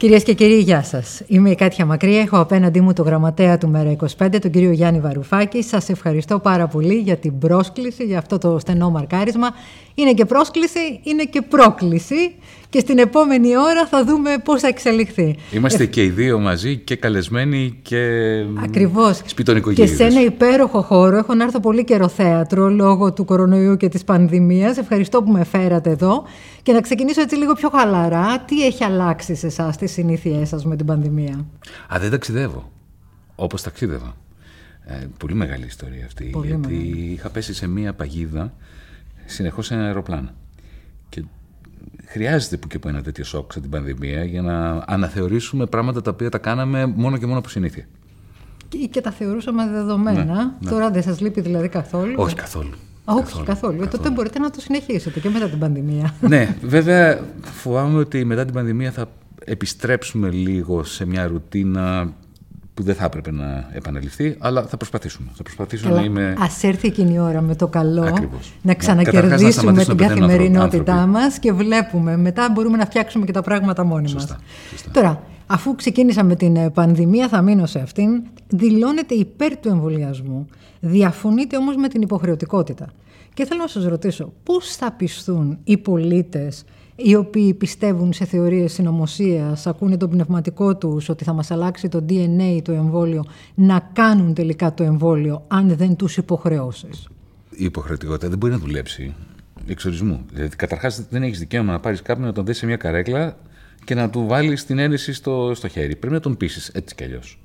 Κυρίες και κύριοι, γεια σας. Είμαι η Κάτια Μακρύ. Έχω απέναντί μου το γραμματέα του Μέρα 25, τον κύριο Γιάννη Βαρουφάκη. Σας ευχαριστώ πάρα πολύ για την πρόσκληση, για αυτό το στενό μαρκάρισμα. Είναι και πρόσκληση, είναι και πρόκληση. Και στην επόμενη ώρα θα δούμε πώς θα εξελιχθεί. Είμαστε ε... και οι δύο μαζί και καλεσμένοι και Ακριβώς. Και σε ένα υπέροχο χώρο. Έχω να έρθω πολύ καιρό θέατρο λόγω του κορονοϊού και της πανδημίας. Ευχαριστώ που με φέρατε εδώ. Και να ξεκινήσω έτσι λίγο πιο χαλαρά. Τι έχει αλλάξει σε εσάς, τις συνήθειές σας με την πανδημία; Α, δεν ταξιδεύω. Όπως ταξίδευα. Ε, πολύ μεγάλη ιστορία αυτή. Πολύ γιατί μεγάλη. είχα πέσει σε μία παγίδα συνεχώς σε ένα αεροπλάνο. Και χρειάζεται που και που ένα τέτοιο σοκ σαν την πανδημία για να αναθεωρήσουμε πράγματα τα οποία τα κάναμε μόνο και μόνο από συνήθεια. Και, και τα θεωρούσαμε δεδομένα. Ναι, ναι. Τώρα δεν σας λείπει δηλαδή καθόλου; Όχι καθόλου. Α, όχι καθόλου. καθόλου. Ε, τότε μπορείτε να το συνεχίσετε και μετά την πανδημία. ναι, βέβαια φοβάμαι ότι μετά την πανδημία θα επιστρέψουμε λίγο σε μια ρουτίνα που δεν θα έπρεπε να επαναληφθεί, αλλά θα προσπαθήσουμε. Θα προσπαθήσω Καλά, να είμαι. Α έρθει εκείνη η ώρα με το καλό, Ακριβώς. να ξανακερδίσουμε να την καθημερινότητά μας και βλέπουμε. Μετά μπορούμε να φτιάξουμε και τα πράγματα μόνοι μας. Σωστά, σωστά. Τώρα, αφού ξεκίνησα με την πανδημία, θα μείνω σε αυτήν. Δηλώνετε υπέρ του εμβολιασμού. Διαφωνείτε όμως με την υποχρεωτικότητα. Και θέλω να σας ρωτήσω, πώς θα πιστούν οι πολίτες οι οποίοι πιστεύουν σε θεωρίες συνωμοσίας, ακούνε τον πνευματικό τους ότι θα μας αλλάξει το DNA το εμβόλιο, να κάνουν τελικά το εμβόλιο αν δεν τους υποχρεώσεις. Η υποχρεωτικότητα δεν μπορεί να δουλέψει εξορισμού. Δηλαδή, καταρχάς δεν έχεις δικαίωμα να πάρεις κάποιον να τον δεις σε μια καρέκλα και να του βάλεις την ένεση στο, στο χέρι. Πρέπει να τον πείσεις έτσι κι αλλιώς.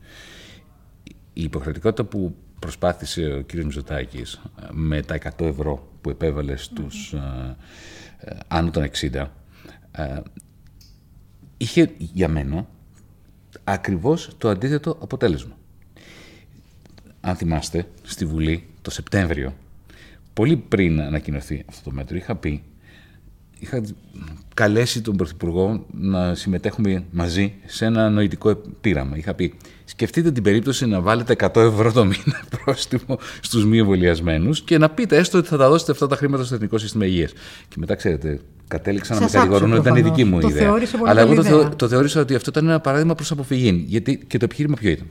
Η υποχρεωτικότητα που προσπάθησε ο κ. Μητσοτάκης με τα 100 ευρώ που επέβαλε στους mm-hmm. ε, άνω των 60 ε, είχε για μένα ακριβώς το αντίθετο αποτέλεσμα. Αν θυμάστε, στη Βουλή το Σεπτέμβριο, πολύ πριν ανακοινωθεί αυτό το μέτρο, είχα πει, είχα καλέσει τον Πρωθυπουργό να συμμετέχουμε μαζί σε ένα νοητικό πείραμα. Είχα πει, σκεφτείτε την περίπτωση να βάλετε 100 ευρώ το μήνα πρόστιμο στους μη εμβολιασμένους και να πείτε έστω ότι θα τα δώσετε αυτά τα χρήματα στο Εθνικό Σύστημα Υγείας. Και μετά, ξέρετε, κατέληξα να με κατηγορούν ότι ήταν η δική μου το ιδέα. Αλλά εγώ το, ιδέα. το θεώρησα ότι αυτό ήταν ένα παράδειγμα προς αποφυγή. Γιατί και το επιχείρημα ποιο ήταν.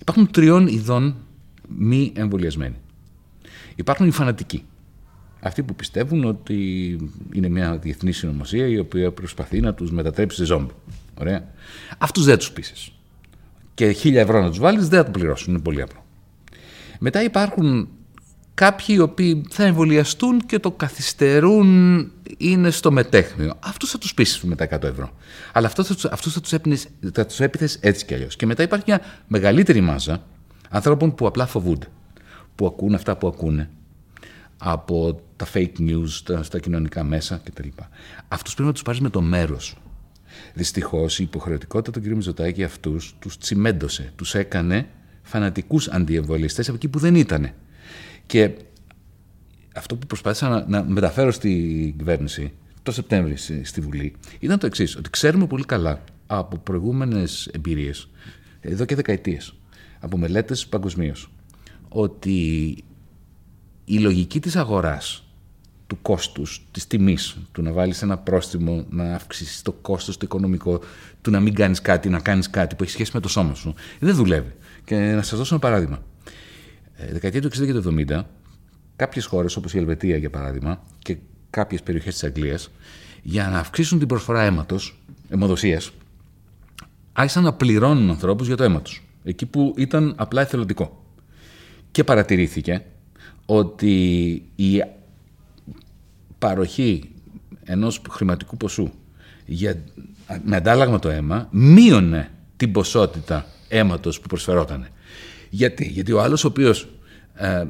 Υπάρχουν τριών ειδών μη εμβολιασμένοι. Υπάρχουν οι φανατικοί. Αυτοί που πιστεύουν ότι είναι μια διεθνή συνωμοσία η οποία προσπαθεί να τους μετατρέψει σε ζόμπι. Ωραία. Αυτούς δεν τους πείσει. Και χίλια ευρώ να τους βάλεις δεν θα το πληρώσουν. Είναι πολύ απλό. Μετά υπάρχουν κάποιοι οι οποίοι θα εμβολιαστούν και το καθυστερούν, είναι στο μετέχνιο. Αυτού θα τους πείσει με τα 100 ευρώ. Αλλά αυτού θα τους αυτούς θα τους έπινες, θα τους έπιθες έτσι κι αλλιώς. Και μετά υπάρχει μια μεγαλύτερη μάζα ανθρώπων που απλά φοβούνται. Που ακούν αυτά που ακούνε από τα fake news, τα, στα κοινωνικά μέσα κτλ. Αυτούς πρέπει να τους πάρεις με το μέρος. Δυστυχώς η υποχρεωτικότητα του κ. Μητσοτάκη αυτούς τους τσιμέντωσε. Τους έκανε φανατικούς αντιεμβολιστές από εκεί που δεν ήταν. Και αυτό που προσπάθησα να, να μεταφέρω στην κυβέρνηση το Σεπτέμβρη στη Βουλή ήταν το εξής: ότι ξέρουμε πολύ καλά από προηγούμενες εμπειρίες, εδώ και δεκαετίες, από μελέτες παγκοσμίως, ότι η λογική της αγοράς, του κόστους, της τιμής, του να βάλεις ένα πρόστιμο, να αυξήσεις το κόστος το οικονομικό, του να μην κάνεις κάτι, να κάνεις κάτι που έχει σχέση με το σώμα σου, δεν δουλεύει. Και να σας δώσω ένα παράδειγμα. Ε, δεκαετία του 60 και του 70, κάποιες χώρες όπως η Ελβετία για παράδειγμα και κάποιες περιοχές της Αγγλίας, για να αυξήσουν την προσφορά αίματος, αιμοδοσίας, άρχισαν να πληρώνουν ανθρώπους για το αίμα τους, εκεί που ήταν απλά εθελοντικό. Και παρατηρήθηκε ότι η παροχή ενός χρηματικού ποσού για, με αντάλλαγμα το αίμα μείωνε την ποσότητα αίματος που προσφερόταν. Γιατί, Γιατί ο άλλος ο οποίος ε,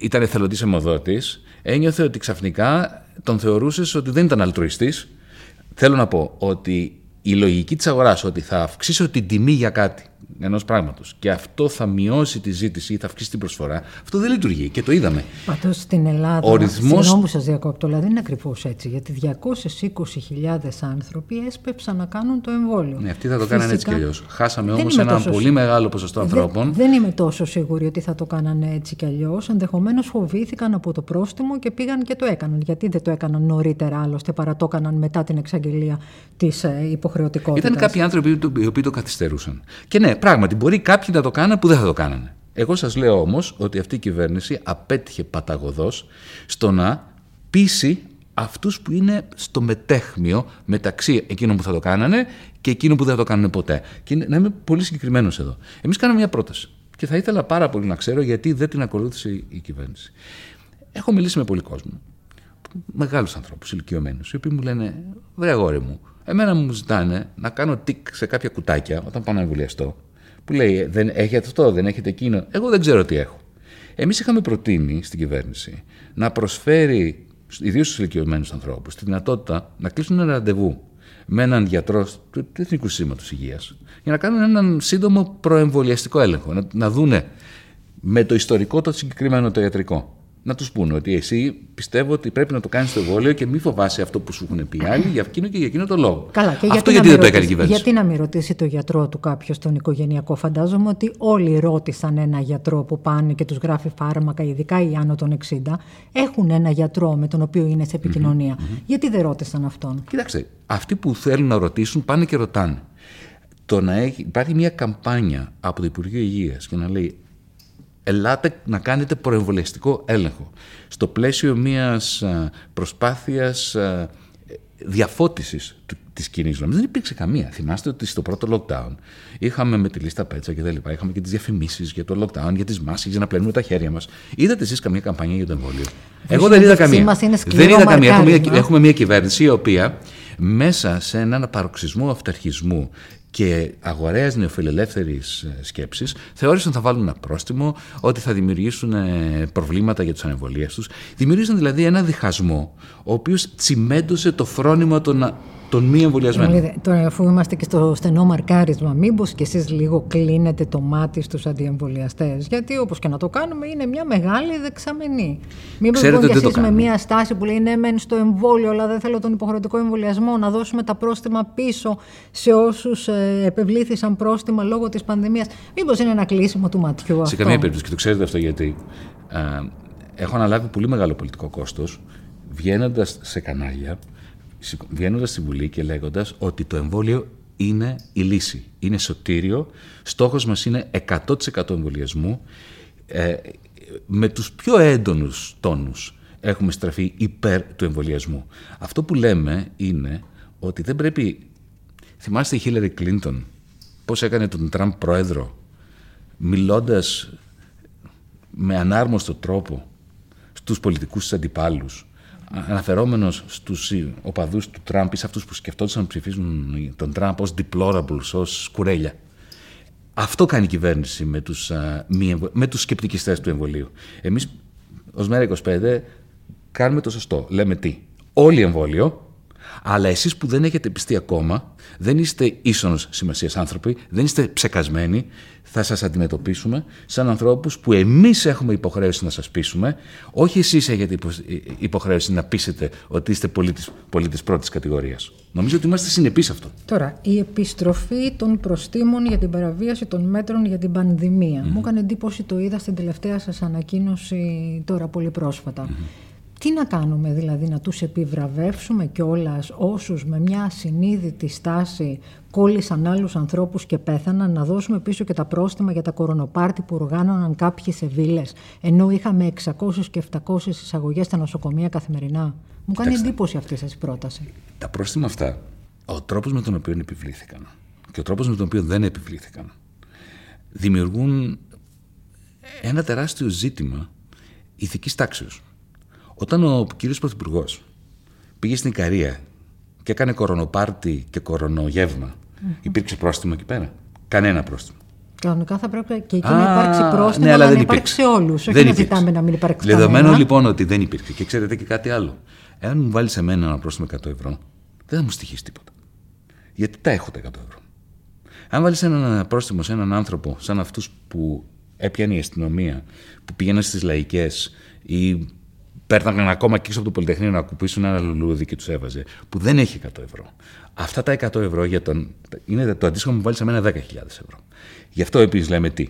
ήταν εθελοντής αιμοδότης ένιωθε ότι ξαφνικά τον θεωρούσες ότι δεν ήταν αλτρουιστής. Θέλω να πω ότι η λογική της αγοράς ότι θα αυξήσω την τιμή για κάτι ενός πράγματος και αυτό θα μειώσει τη ζήτηση ή θα αυξήσει την προσφορά, αυτό δεν λειτουργεί και το είδαμε. Πάντως στην Ελλάδα. Ο ρυθμός... Συγγνώμη που σας διακόπτω, αλλά δεν είναι ακριβώς έτσι. Γιατί 220.000 άνθρωποι έσπεψαν να κάνουν το εμβόλιο. Ναι, αυτοί θα το κάνανε έτσι κι αλλιώς. Χάσαμε όμως ένα τόσο... πολύ μεγάλο ποσοστό ανθρώπων. Δεν, δεν είμαι τόσο σίγουρη ότι θα το κάνανε έτσι κι αλλιώς. Ενδεχομένως φοβήθηκαν από το πρόστιμο και πήγαν και το έκαναν. Γιατί δεν το έκαναν νωρίτερα άλλωστε παρά το έκαναν μετά την εξαγγελία της ε, υποχρεωτικότητας. Ήταν κάποιοι άνθρωποι οι οποίοι το καθυστερούσαν. Και ναι, πράγματι μπορεί κάποιοι να το κάνουν που δεν θα το κάνανε. Εγώ σας λέω όμως ότι αυτή η κυβέρνηση απέτυχε παταγωδός στο να πείσει αυτούς που είναι στο μετέχμιο μεταξύ εκείνων που θα το κάνανε και εκείνων που δεν θα το κάνουν ποτέ. Και να είμαι πολύ συγκεκριμένος εδώ. Εμείς κάναμε μια πρόταση και θα ήθελα πάρα πολύ να ξέρω γιατί δεν την ακολούθησε η κυβέρνηση. Έχω μιλήσει με πολλοί κόσμο, μεγάλους ανθρώπους, ηλικιωμένους, οι οποίοι μου λένε «Βρε αγόρι μου, εμένα μου ζητάνε να κάνω τικ σε κάποια κουτάκια όταν πάω να εμβολιαστώ που λέει δεν έχετε αυτό, δεν έχετε εκείνο. Εγώ δεν ξέρω τι έχω. Εμείς είχαμε προτείνει στην κυβέρνηση να προσφέρει, ιδίως στους ηλικιωμένους ανθρώπους, τη δυνατότητα να κλείσουν ένα ραντεβού με έναν γιατρό του Εθνικού Σύστηματο Υγείας για να κάνουν έναν σύντομο προεμβολιαστικό έλεγχο. Να, να δούνε με το ιστορικό το συγκεκριμένο το ιατρικό να τους πούνε ότι εσύ πιστεύω ότι πρέπει να το κάνεις το εμβόλιο και μη φοβάσαι αυτό που σου έχουν πει άλλοι για εκείνο και για εκείνο το λόγο. Καλά, και αυτό γιατί, δεν το έκανε η κυβέρνηση; Γιατί να μην ρωτήσει το γιατρό του κάποιος τον οικογενειακό; Φαντάζομαι ότι όλοι ρώτησαν ένα γιατρό που πάνε και τους γράφει φάρμακα, ειδικά οι άνω των 60. Έχουν ένα γιατρό με τον οποίο είναι σε επικοινωνία. Γιατί δεν ρώτησαν αυτόν; Κοιτάξτε, αυτοί που θέλουν να ρωτήσουν πάνε και ρωτάνε. Το να έχει, υπάρχει μια καμπάνια από το Υπουργείο Υγείας και να λέει ελάτε να κάνετε προεμβολιαστικό έλεγχο. Στο πλαίσιο μιας προσπάθειας διαφώτισης της κοινής γνώμης. Δεν υπήρξε καμία. Θυμάστε ότι στο πρώτο lockdown είχαμε με τη λίστα πέτσα και τα λοιπά, είχαμε και τις διαφημίσεις για το lockdown, για τις μάσκες, για να πλένουμε τα χέρια μας. Είδατε εσείς καμία καμπανία για το εμβόλιο; Εγώ δεν είδα καμία. Δεν είδα καμία. Έχουμε μια, έχουμε μια κυβέρνηση η οποία μέσα σε έναν παροξισμό αυταρχισμού και αγορέας νεοφιλελεύθερης ε, σκέψης θεώρησαν θα βάλουν ένα πρόστιμο, ότι θα δημιουργήσουν ε, προβλήματα για τους ανεμβολίες τους. Δημιουργήσαν δηλαδή ένα διχασμό, ο οποίος τσιμέντωσε το φρόνημα των των μη εμβολιασμένων. Τώρα, αφού είμαστε και στο στενό μαρκάρισμα, μήπως και εσείς λίγο κλείνετε το μάτι στους αντιεμβολιαστές; Γιατί όπως και να το κάνουμε, είναι μια μεγάλη δεξαμενή. Μήπως λοιπόν και εσείς με μια στάση που λέει ναι, μεν στο εμβόλιο, αλλά δεν θέλω τον υποχρεωτικό εμβολιασμό, να δώσουμε τα πρόστιμα πίσω σε όσους ε, επευλήθησαν πρόστιμα λόγω της πανδημίας. Μήπως είναι ένα κλείσιμο του ματιού αυτό; Σε καμία περίπτωση. Και το ξέρετε αυτό γιατί. Ε, έχω αναλάβει πολύ μεγάλο πολιτικό κόστος βγαίνοντας σε κανάλια βγαίνοντας στη Βουλή και λέγοντας ότι το εμβόλιο είναι η λύση. Είναι σωτήριο. Στόχος μας είναι 100% εμβολιασμού. Ε, με τους πιο έντονους τόνους έχουμε στραφεί υπέρ του εμβολιασμού. Αυτό που λέμε είναι ότι δεν πρέπει... Θυμάστε η Χίλερη Κλίντον πώς έκανε τον Τραμπ πρόεδρο μιλώντας με ανάρμοστο τρόπο στους πολιτικούς της αντιπάλους αναφερόμενος στους οπαδούς του Τραμπ ή σε αυτούς που σκεφτόντουσαν να ψηφίζουν τον Τραμπ ως deplorables, ως κουρέλια. Αυτό κάνει η κυβέρνηση με τους, με τους σκεπτικιστές του εμβολίου. Εμείς ως Μέρα 25 κάνουμε το σωστό. Λέμε τι; Όλοι εμβόλιο, αλλά εσείς που δεν έχετε πιστεί ακόμα, δεν είστε ίσονος σημασίας άνθρωποι, δεν είστε ψεκασμένοι, θα σας αντιμετωπίσουμε σαν ανθρώπους που εμείς έχουμε υποχρέωση να σας πείσουμε, όχι εσείς έχετε υποχρέωση να πείσετε ότι είστε πολίτης, πολίτης πρώτης κατηγορίας. Νομίζω ότι είμαστε συνεπείς αυτό. Τώρα, η επιστροφή των προστήμων για την παραβίαση των μέτρων για την πανδημία. Μου έκανε εντύπωση, το είδα στην τελευταία σας ανακοίνωση τώρα πολύ πρόσφατα. Τι να κάνουμε δηλαδή, να τους επιβραβεύσουμε κιόλας όσους με μια συνείδητη στάση κόλλησαν άλλους ανθρώπους και πέθαναν, να δώσουμε πίσω και τα πρόστιμα για τα κορονοπάρτι που οργάνωναν κάποιοι σε βίλες, ενώ είχαμε 600 και 700 εισαγωγές στα νοσοκομεία καθημερινά; Μου κάνει εντύπωση αυτή σας η πρόταση. Τα πρόστιμα αυτά, ο τρόπος με τον οποίο επιβλήθηκαν και ο τρόπος με τον οποίο δεν επιβλήθηκαν, δημιουργούν ένα τεράστιο ζήτημα ηθικής τάξεως. Όταν ο κύριος Πρωθυπουργός πήγε στην Ικαρία και έκανε κορονοπάρτι και κορονογεύμα, υπήρξε πρόστιμο εκεί πέρα; Κανένα πρόστιμο. Κανονικά θα πρέπει και εκεί να υπάρξει πρόστιμο, ναι, αλλά δεν να υπάρξει σε όλους. Όχι δεν να ζητάμε να μην υπάρξει Δεδομένου λοιπόν ότι δεν υπήρχε. Και ξέρετε και κάτι άλλο. Εάν μου βάλεις εμένα ένα πρόστιμο 100 ευρώ, δεν θα μου στοιχείς τίποτα. Γιατί τα έχω τα 100 ευρώ. Αν βάλεις ένα πρόστιμο σε έναν άνθρωπο, σαν αυτούς που έπιανε η αστυνομία, που πήγαιναν στις λαϊκές ή παίρναγαν ακόμα και έξω από το Πολυτεχνείο να κουπίσουν ένα λουλούδι και τους έβαζε, που δεν έχει 100 ευρώ. Αυτά τα 100 ευρώ για τον, είναι το αντίστοιχο που βάλεις σε μένα 10.000 ευρώ. Γι' αυτό επίσης λέμε τι;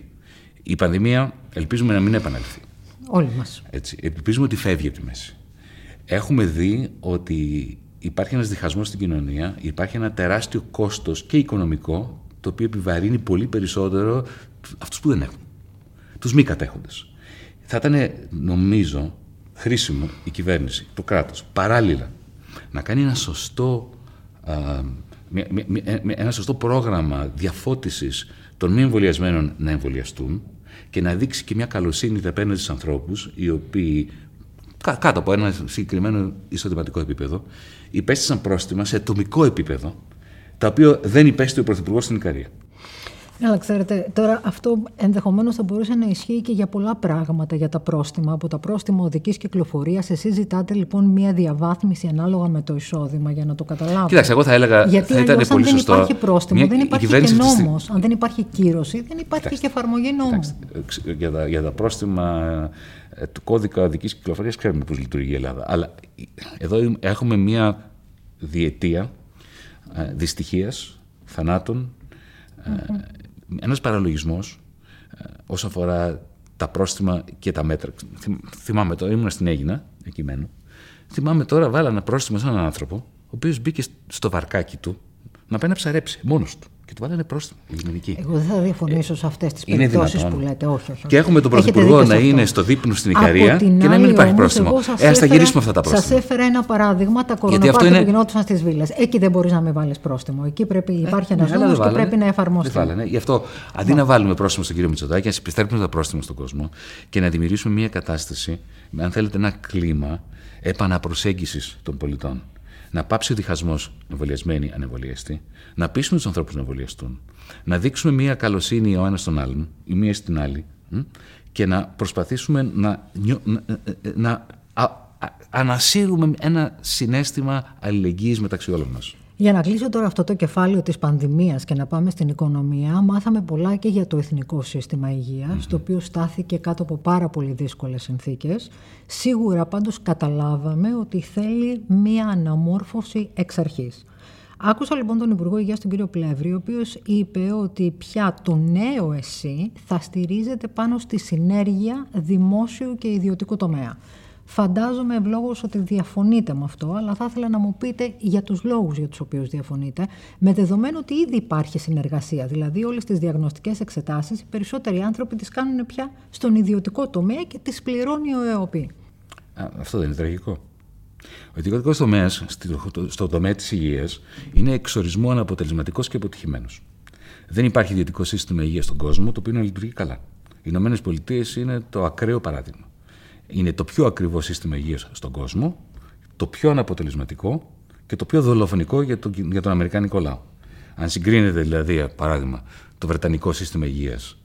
Η πανδημία ελπίζουμε να μην επαναληφθεί. Όλοι μας. Ελπίζουμε ότι φεύγει από τη μέση. Έχουμε δει ότι υπάρχει ένας διχασμός στην κοινωνία, υπάρχει ένα τεράστιο κόστος και οικονομικό, το οποίο επιβαρύνει πολύ περισσότερο αυτούς που δεν έχουν. Τους μη κατέχοντες. Θα ήταν, νομίζω, χρήσιμο η κυβέρνηση, το κράτος, παράλληλα, να κάνει ένα σωστό, ένα σωστό πρόγραμμα διαφώτισης των μη εμβολιασμένων να εμβολιαστούν και να δείξει και μια καλοσύνη απέναντι στους ανθρώπους οι οποίοι κάτω από ένα συγκεκριμένο εισοδηματικό επίπεδο υπέστησαν πρόστιμα σε ατομικό επίπεδο τα οποία δεν υπέστη ο Πρωθυπουργός στην Ικαρία. Αλλά ξέρετε, τώρα αυτό ενδεχομένως θα μπορούσε να ισχύει και για πολλά πράγματα για τα πρόστιμα. Από τα πρόστιμα οδικής κυκλοφορίας, εσείς ζητάτε λοιπόν μία διαβάθμιση ανάλογα με το εισόδημα για να το καταλάβω. Κοίταξε, εγώ θα έλεγα Γιατί θα ήταν αλλιώς, πολύ αν δεν σωστό. υπάρχει πρόστιμο, Μια- δεν η υπάρχει και κυβέρνηση αυτή τη νόμος. Αν δεν υπάρχει κύρωση, δεν υπάρχει και εφαρμογή νόμου. Εντάξει, ε, για, τα, για τα πρόστιμα ε, του κώδικα οδικής κυκλοφορίας ξέρουμε πώς λειτουργεί η Ελλάδα. Αλλά εδώ έχουμε μία διετία ε, δυστυχίας, θανάτων, ε, ένας παραλογισμός ε, όσον αφορά τα πρόστιμα και τα μέτρα. Θυμ- Θυμάμαι τώρα, ήμουν στην Έγινα, εκεί μένω. Θυμάμαι τώρα, βάλα ένα πρόστιμο σε έναν άνθρωπο, ο οποίος μπήκε στο βαρκάκι του να πάει να ψαρέψει μόνος του. Και του βάλανε πρόστιμο, η λιμενική. Εγώ δεν θα διαφωνήσω σε αυτές τις Είναι περιπτώσεις δυνατόν. που λέτε. Όχι, όχι. Και έχουμε τον Έχετε Πρωθυπουργό δίκιο να σε είναι αυτό. στο δείπνο στην Από Ικαρία την και να μην άλλη υπάρχει όμως, πρόστιμο. εγώ σας Ε, ας τα έφερα- γυρίσουμε αυτά τα Σας πρόστιμα. έφερα ένα παράδειγμα, τα αυτό κορονοπάρτι είναι- που γινόντουσαν στις βίλες. Εκεί δεν μπορείς να μην βάλεις πρόστιμο. Εκεί πρέπει, υπάρχει ένας Ναι, αλλά νόμος δεν και βάλανε. πρέπει να εφαρμοστεί. Δεν βάλανε. Γι' αυτό αντί να βάλουμε πρόστιμο στον κύριο Μητσοτάκη, ας επιστρέψουμε τα πρόστιμα στον κόσμο και να δημιουργήσουμε μια κατάσταση, αν θέλετε, ένα κλίμα επαναπροσέγγισης των πολιτών. Να πάψει ο διχασμός εμβολιασμένοι ανεμβολιαστοί, να πείσουμε τους ανθρώπους να εμβολιαστούν, να δείξουμε μια καλοσύνη ο ένας στον άλλον, η μία στην άλλη, μ, και να προσπαθήσουμε να, νιώ- να, ε, να α- α- ανασύρουμε ένα συνέστημα αλληλεγγύης μεταξύ όλων μας. Για να κλείσω τώρα αυτό το κεφάλαιο της πανδημίας και να πάμε στην οικονομία, μάθαμε πολλά και για το Εθνικό Σύστημα Υγείας, το οποίο στάθηκε κάτω από πάρα πολύ δύσκολες συνθήκες. Σίγουρα πάντως καταλάβαμε ότι θέλει μία αναμόρφωση εξ αρχής. Άκουσα λοιπόν τον Υπουργό Υγείας, τον κύριο Πλεύρη, ο οποίος είπε ότι πια το νέο ΕΣΥ θα στηρίζεται πάνω στη συνέργεια δημόσιου και ιδιωτικού τομέα. Φαντάζομαι ευλόγως ότι διαφωνείτε με αυτό, αλλά θα ήθελα να μου πείτε για τους λόγους για τους οποίους διαφωνείτε, με δεδομένο ότι ήδη υπάρχει συνεργασία. Δηλαδή όλες τις διαγνωστικές εξετάσεις, οι περισσότεροι άνθρωποι τις κάνουν πια στον ιδιωτικό τομέα και τις πληρώνει ο ΕΟΠΗ. Α, αυτό δεν είναι τραγικό. Ο ιδιωτικός τομέας στο τομέα της υγείας είναι εξορισμό αναποτελεσματικός και αποτυχημένος. Δεν υπάρχει ιδιωτικό σύστημα υγείας στον κόσμο το οποίο να λειτουργεί καλά. Οι Ηνωμένες Πολιτείες είναι το ακραίο παράδειγμα. Είναι το πιο ακριβό σύστημα υγείας στον κόσμο, το πιο αναποτελεσματικό και το πιο δολοφονικό για τον, για τον Αμερικάνικο λαό. Αν συγκρίνεται δηλαδή, παράδειγμα, το Βρετανικό σύστημα υγείας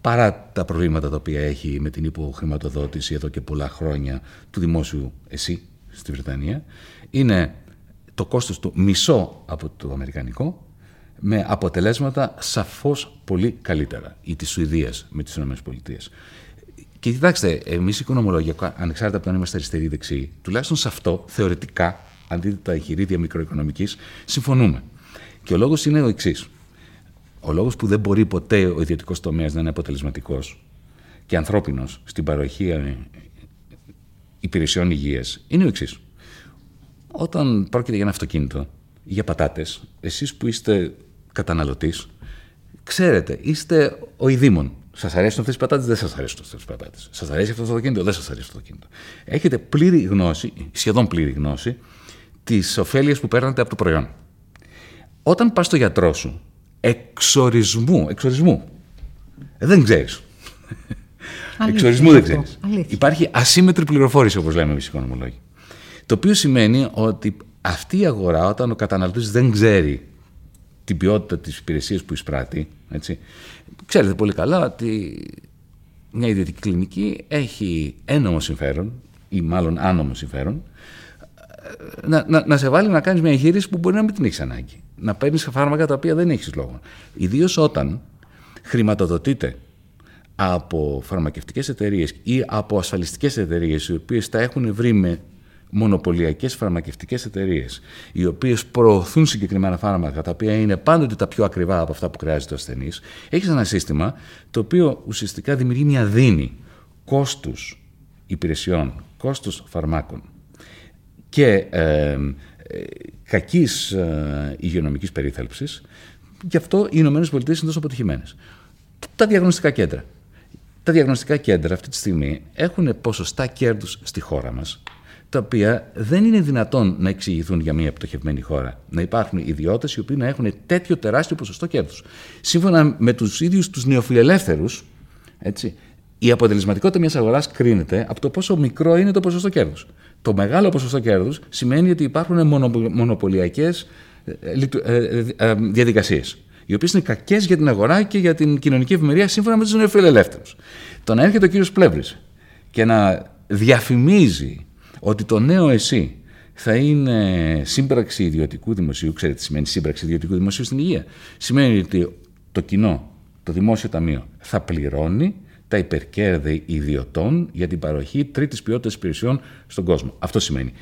παρά τα προβλήματα τα οποία έχει με την υποχρηματοδότηση εδώ και πολλά χρόνια του δημόσιου ΕΣΥ στη Βρετανία, είναι το κόστος του μισό από το αμερικανικό με αποτελέσματα σαφώς πολύ καλύτερα ή της Σουηδίας με τις ΗΠΑ. Και κοιτάξτε, εμείς οι οικονομολόγοι, ανεξάρτητα από το αν είμαστε αριστεροί ή δεξιοί, τουλάχιστον σε αυτό, θεωρητικά, αν δείτε τα εγχειρίδια μικροοικονομικής, συμφωνούμε. Και ο λόγος είναι ο εξής. Ο λόγος που δεν μπορεί ποτέ ο ιδιωτικός τομέας να είναι αποτελεσματικός και ανθρώπινος στην παροχή υπηρεσιών υγείας είναι ο εξής. Όταν πρόκειται για ένα αυτοκίνητο ή για πατάτες, εσείς που είστε καταναλωτής, ξέρετε, είστε ο ειδήμων. Σας αρέσουν αυτές τι πατάτες, δεν σας αρέσουν αυτές τι πατάτες. Σας αρέσει αυτό το αυτοκίνητο, δεν σας αρέσει αυτό το αυτοκίνητο. Έχετε πλήρη γνώση, σχεδόν πλήρη γνώση, της ωφέλειας που παίρνετε από το προϊόν. Όταν πας στο γιατρό σου, εξορισμού, εξορισμού, δεν ξέρεις. Εξορισμού δεν ξέρεις. Υπάρχει ασύμετρη πληροφόρηση, όπως λέμε εμείς οι οικονομολόγοι. Το οποίο σημαίνει ότι αυτή η αγορά, όταν ο καταναλωτής δεν ξέρει την ποιότητα της υπηρεσίας που εισπράττει, έτσι, ξέρετε πολύ καλά ότι μια ιδιωτική κλινική έχει ένομο συμφέρον, ή μάλλον άνομο συμφέρον, να, να, να σε βάλει να κάνεις μια εγχείρηση που μπορεί να μην την έχεις ανάγκη. να παίρνεις φάρμακα τα οποία δεν έχεις λόγο. Ιδίως όταν χρηματοδοτείται από φαρμακευτικές εταιρείες ή από ασφαλιστικές εταιρείες οι οποίες τα έχουν βρει με μονοπωλιακές φαρμακευτικές εταιρείες οι οποίες προωθούν συγκεκριμένα φάρμακα τα οποία είναι πάντοτε τα πιο ακριβά από αυτά που χρειάζεται ο ασθενής έχεις ένα σύστημα το οποίο ουσιαστικά δημιουργεί μια δίνη κόστους υπηρεσιών, κόστους φαρμάκων και ε, ε, κακής ε, υγειονομικής περίθαλψης γι' αυτό οι Ηνωμένες Πολιτείες είναι τόσο αποτυχημένες. Τα διαγνωστικά κέντρα. Τα διαγνωστικά κέντρα αυτή τη στιγμή έχουν ποσοστά κέρδους στη χώρα μας τα οποία δεν είναι δυνατόν να εξηγηθούν για μια επιτοχευμένη χώρα. Να υπάρχουν ιδιώτες οι οποίοι να έχουν τέτοιο τεράστιο ποσοστό κέρδους. Σύμφωνα με τους ίδιους τους νεοφιλελεύθερους, η αποτελεσματικότητα μιας αγοράς κρίνεται από το πόσο μικρό είναι το ποσοστό κέρδους. Το μεγάλο ποσοστό κέρδους σημαίνει ότι υπάρχουν μονοπωλιακές ε, ε, ε, διαδικασίες. Οι οποίες είναι κακές για την αγορά και για την κοινωνική ευημερία σύμφωνα με τους νεοφιλελεύθερους. Το να έρχεται ο κύριος Πλεύρης και να διαφημίζει ότι το νέο εσύ θα είναι σύμπραξη ιδιωτικού δημοσίου. Ξέρετε τι σημαίνει σύμπραξη ιδιωτικού δημοσίου στην υγεία. Σημαίνει ότι το κοινό, το δημόσιο ταμείο, θα πληρώνει τα υπερκέρδη ιδιωτών για την παροχή τρίτης ποιότητας υπηρεσιών στον κόσμο. Αυτό σημαίνει.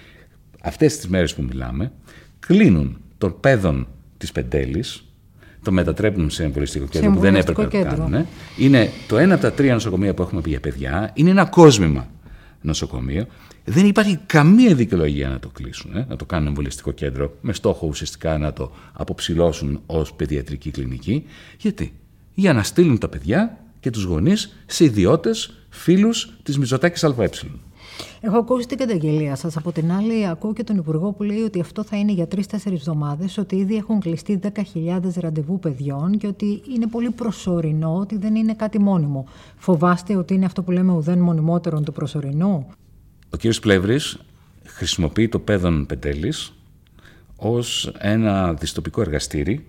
Αυτές τις μέρες που μιλάμε, κλείνουν των παιδών της Πεντέλης, το μετατρέπουν σε εμβολιαστικό κέντρο που δεν έπρεπε να το κάνουν. Είναι το ένα από τα τρία νοσοκομεία που έχουμε πει για παιδιά. Είναι ένα κόσμημα νοσοκομείο. Δεν υπάρχει καμία δικαιολογία να το κλείσουν, ε, να το κάνουν εμβολιαστικό κέντρο, με στόχο ουσιαστικά να το αποψηλώσουν ως παιδιατρική κλινική. Γιατί; Για να στείλουν τα παιδιά και τους γονείς σε ιδιώτες φίλους της Μιζωτάκη ΑΕ. Έχω ακούσει την καταγγελία σας. Από την άλλη, ακούω και τον Υπουργό που λέει ότι αυτό θα είναι για τρει-τέσσερι εβδομάδες, ότι ήδη έχουν κλειστεί 10.000 ραντεβού παιδιών και ότι είναι πολύ προσωρινό, ότι δεν είναι κάτι μόνιμο. Φοβάστε ότι είναι αυτό που λέμε ουδέν μονιμότερον του προσωρινού; Ο κ. Πλεύρης χρησιμοποιεί το παιδόν Πεντέλη ως ένα διστοπικό εργαστήρι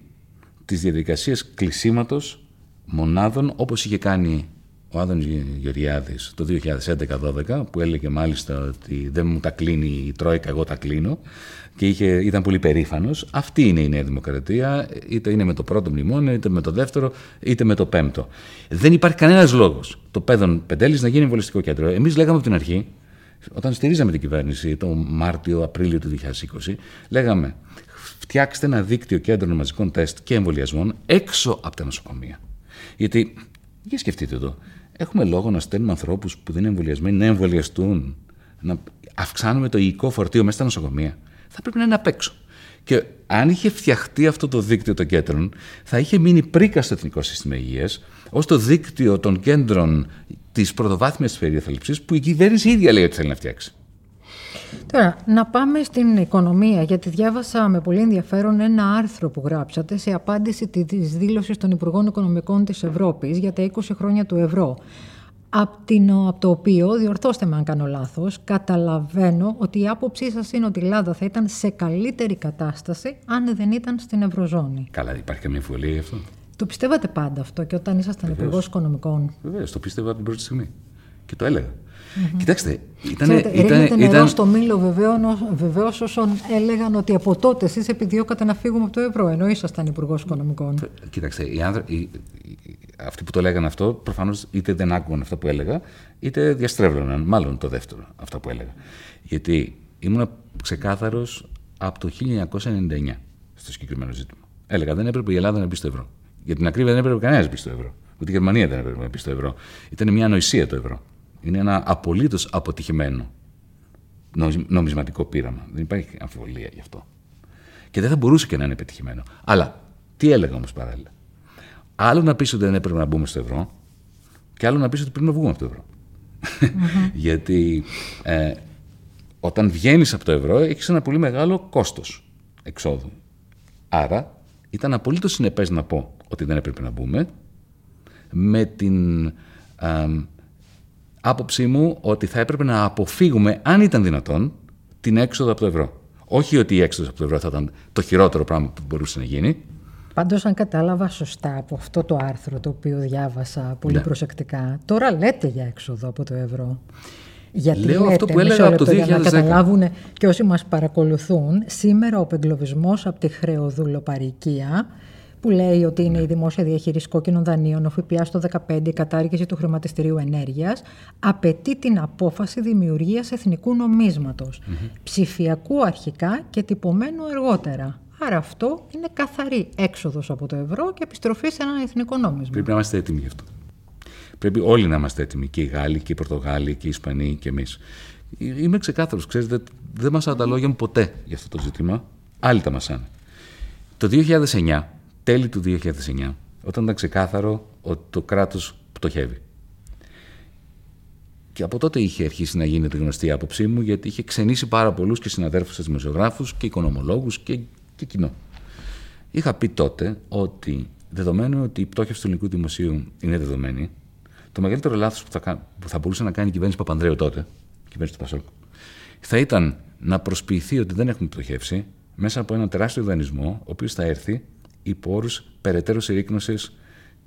της διαδικασίας κλεισίματος μονάδων όπως είχε κάνει ο Άδων Γεωργιάδης το 2011-12 που έλεγε μάλιστα ότι δεν μου τα κλείνει η Τρόικα, εγώ τα κλείνω και είχε, ήταν πολύ περήφανος. Αυτή είναι η Νέα Δημοκρατία, είτε είναι με το πρώτο μνημόνιο, είτε με το δεύτερο, είτε με το πέμπτο. Δεν υπάρχει κανένας λόγος το παιδόν Πεντέλης να γίνει εμβολιστικό κέντρο. Εμείς λέγαμε από την αρχή, όταν στηρίζαμε την κυβέρνηση το Μάρτιο-Απρίλιο του 2020, λέγαμε φτιάξτε ένα δίκτυο κέντρων μαζικών τεστ και εμβολιασμών έξω από τα νοσοκομεία. Γιατί, για σκεφτείτε εδώ, έχουμε λόγο να στέλνουμε ανθρώπους που δεν είναι εμβολιασμένοι να εμβολιαστούν, να αυξάνουμε το υλικό φορτίο μέσα στα νοσοκομεία. Θα πρέπει να είναι απ' έξω. Και αν είχε φτιαχτεί αυτό το δίκτυο των κέντρων, θα είχε μείνει πρίκα στο Εθνικό Σύστημα Υγείας ως το δίκτυο των κέντρων της πρωτοβάθμιας περιεθαλψή που η κυβέρνηση ίδια λέει ότι θέλει να φτιάξει. Τώρα, να πάμε στην οικονομία, γιατί διάβασα με πολύ ενδιαφέρον ένα άρθρο που γράψατε σε απάντηση της δήλωσης των Υπουργών Οικονομικών της Ευρώπης για τα 20 χρόνια του ευρώ. Από, από το οποίο, διορθώστε με αν κάνω λάθος, καταλαβαίνω ότι η άποψή σας είναι ότι η Ελλάδα θα ήταν σε καλύτερη κατάσταση αν δεν ήταν στην Ευρωζώνη. Καλά, υπάρχει καμία αμφιβολία γι' αυτό; Το πιστεύατε πάντα αυτό και όταν ήσασταν Υπουργός Οικονομικών; Βεβαίως, το πίστευα από την πρώτη στιγμή. Και το έλεγα. Mm-hmm. Κοιτάξτε, ήταν. ήταν, ήταν νερό στο μήλο βεβαίως όσων έλεγαν ότι από τότε εσείς επιδιώκατε να φύγουμε από το ευρώ, ενώ ήσασταν υπουργός Οικονομικών. Κοιτάξτε, οι άνθρω... οι... αυτοί που το λέγανε αυτό προφανώς είτε δεν άκουγαν αυτό που έλεγα, είτε διαστρέβλωναν, μάλλον το δεύτερο αυτό που έλεγα. Γιατί ήμουν ξεκάθαρος από το 1999 στο συγκεκριμένο ζήτημα. Έλεγα δεν έπρεπε η Ελλάδα να μπει στο ευρώ. Για την ακρίβεια δεν έπρεπε κανένας να μπει στο ευρώ. Ούτε η Γερμανία δεν έπρεπε να μπει στο ευρώ. Ήταν μια ανοησία το ευρώ. Είναι ένα απολύτως αποτυχημένο νομισματικό πείραμα. Δεν υπάρχει αμφιβολία γι' αυτό. Και δεν θα μπορούσε και να είναι πετυχημένο. Αλλά τι έλεγα όμως παράλληλα; Άλλο να πεις ότι δεν έπρεπε να μπούμε στο ευρώ, και άλλο να πεις ότι πρέπει να βγούμε από το ευρώ. Γιατί ε, όταν βγαίνεις από το ευρώ, έχεις ένα πολύ μεγάλο κόστος εξόδου. Άρα ήταν απολύτως συνεπές να πω ότι δεν έπρεπε να μπούμε με την άποψή μου ότι θα έπρεπε να αποφύγουμε, αν ήταν δυνατόν, την έξοδο από το ευρώ. Όχι ότι η έξοδος από το ευρώ θα ήταν το χειρότερο πράγμα που μπορούσε να γίνει. Πάντως, αν κατάλαβα σωστά από αυτό το άρθρο το οποίο διάβασα πολύ ναι. προσεκτικά, τώρα λέτε για έξοδο από το ευρώ. Γιατί Λέω λέτε, αυτό που μισό έλεγα από το λεπτό, Για να 2010. καταλάβουν και όσοι μας παρακολουθούν, σήμερα ο απεγκλωβισμός από τη χρεοδουλοπαρικία που λέει ότι είναι η δημόσια διαχείριση κόκκινων δανείων, ο ΦΠΑ στο 15, η κατάργηση του χρηματιστηρίου ενέργειας, απαιτεί την απόφαση δημιουργίας εθνικού νομίσματος, ψηφιακού αρχικά και τυπωμένου αργότερα. Άρα αυτό είναι καθαρή έξοδος από το ευρώ και επιστροφή σε ένα εθνικό νόμισμα. Πρέπει να είμαστε έτοιμοι γι' αυτό. Πρέπει όλοι να είμαστε έτοιμοι. Και οι Γάλλοι, και οι Πορτογάλοι, και οι Ισπανοί, και εμείς. Είμαι ξεκάθαρος. Ξέρετε, δεν μασάνε τα λόγια μου ποτέ για αυτό το ζήτημα. Άλλοι τα μασάνε. Το 2009, τέλη του 2009, όταν ήταν ξεκάθαρο ότι το κράτος πτωχεύει. Και από τότε είχε αρχίσει να γίνεται γνωστή η άποψή μου, γιατί είχε ξενήσει πάρα πολλούς και συναδέρφου σας δημοσιογράφους και οικονομολόγους και, και κοινό. Είχα πει τότε ότι δεδομένου ότι η πτώχευση του ελληνικού δημοσίου είναι δεδομένη, το μεγαλύτερο λάθος που, θα κα- που θα μπορούσε να κάνει η κυβέρνηση Παπανδρέου τότε, η κυβέρνηση του Πασόκ, θα ήταν να προσποιηθεί ότι δεν έχουμε πτωχεύσει μέσα από ένα τεράστιο δανεισμό, ο οποίος θα έρθει υπό όρου περαιτέρω συρρήκνωσης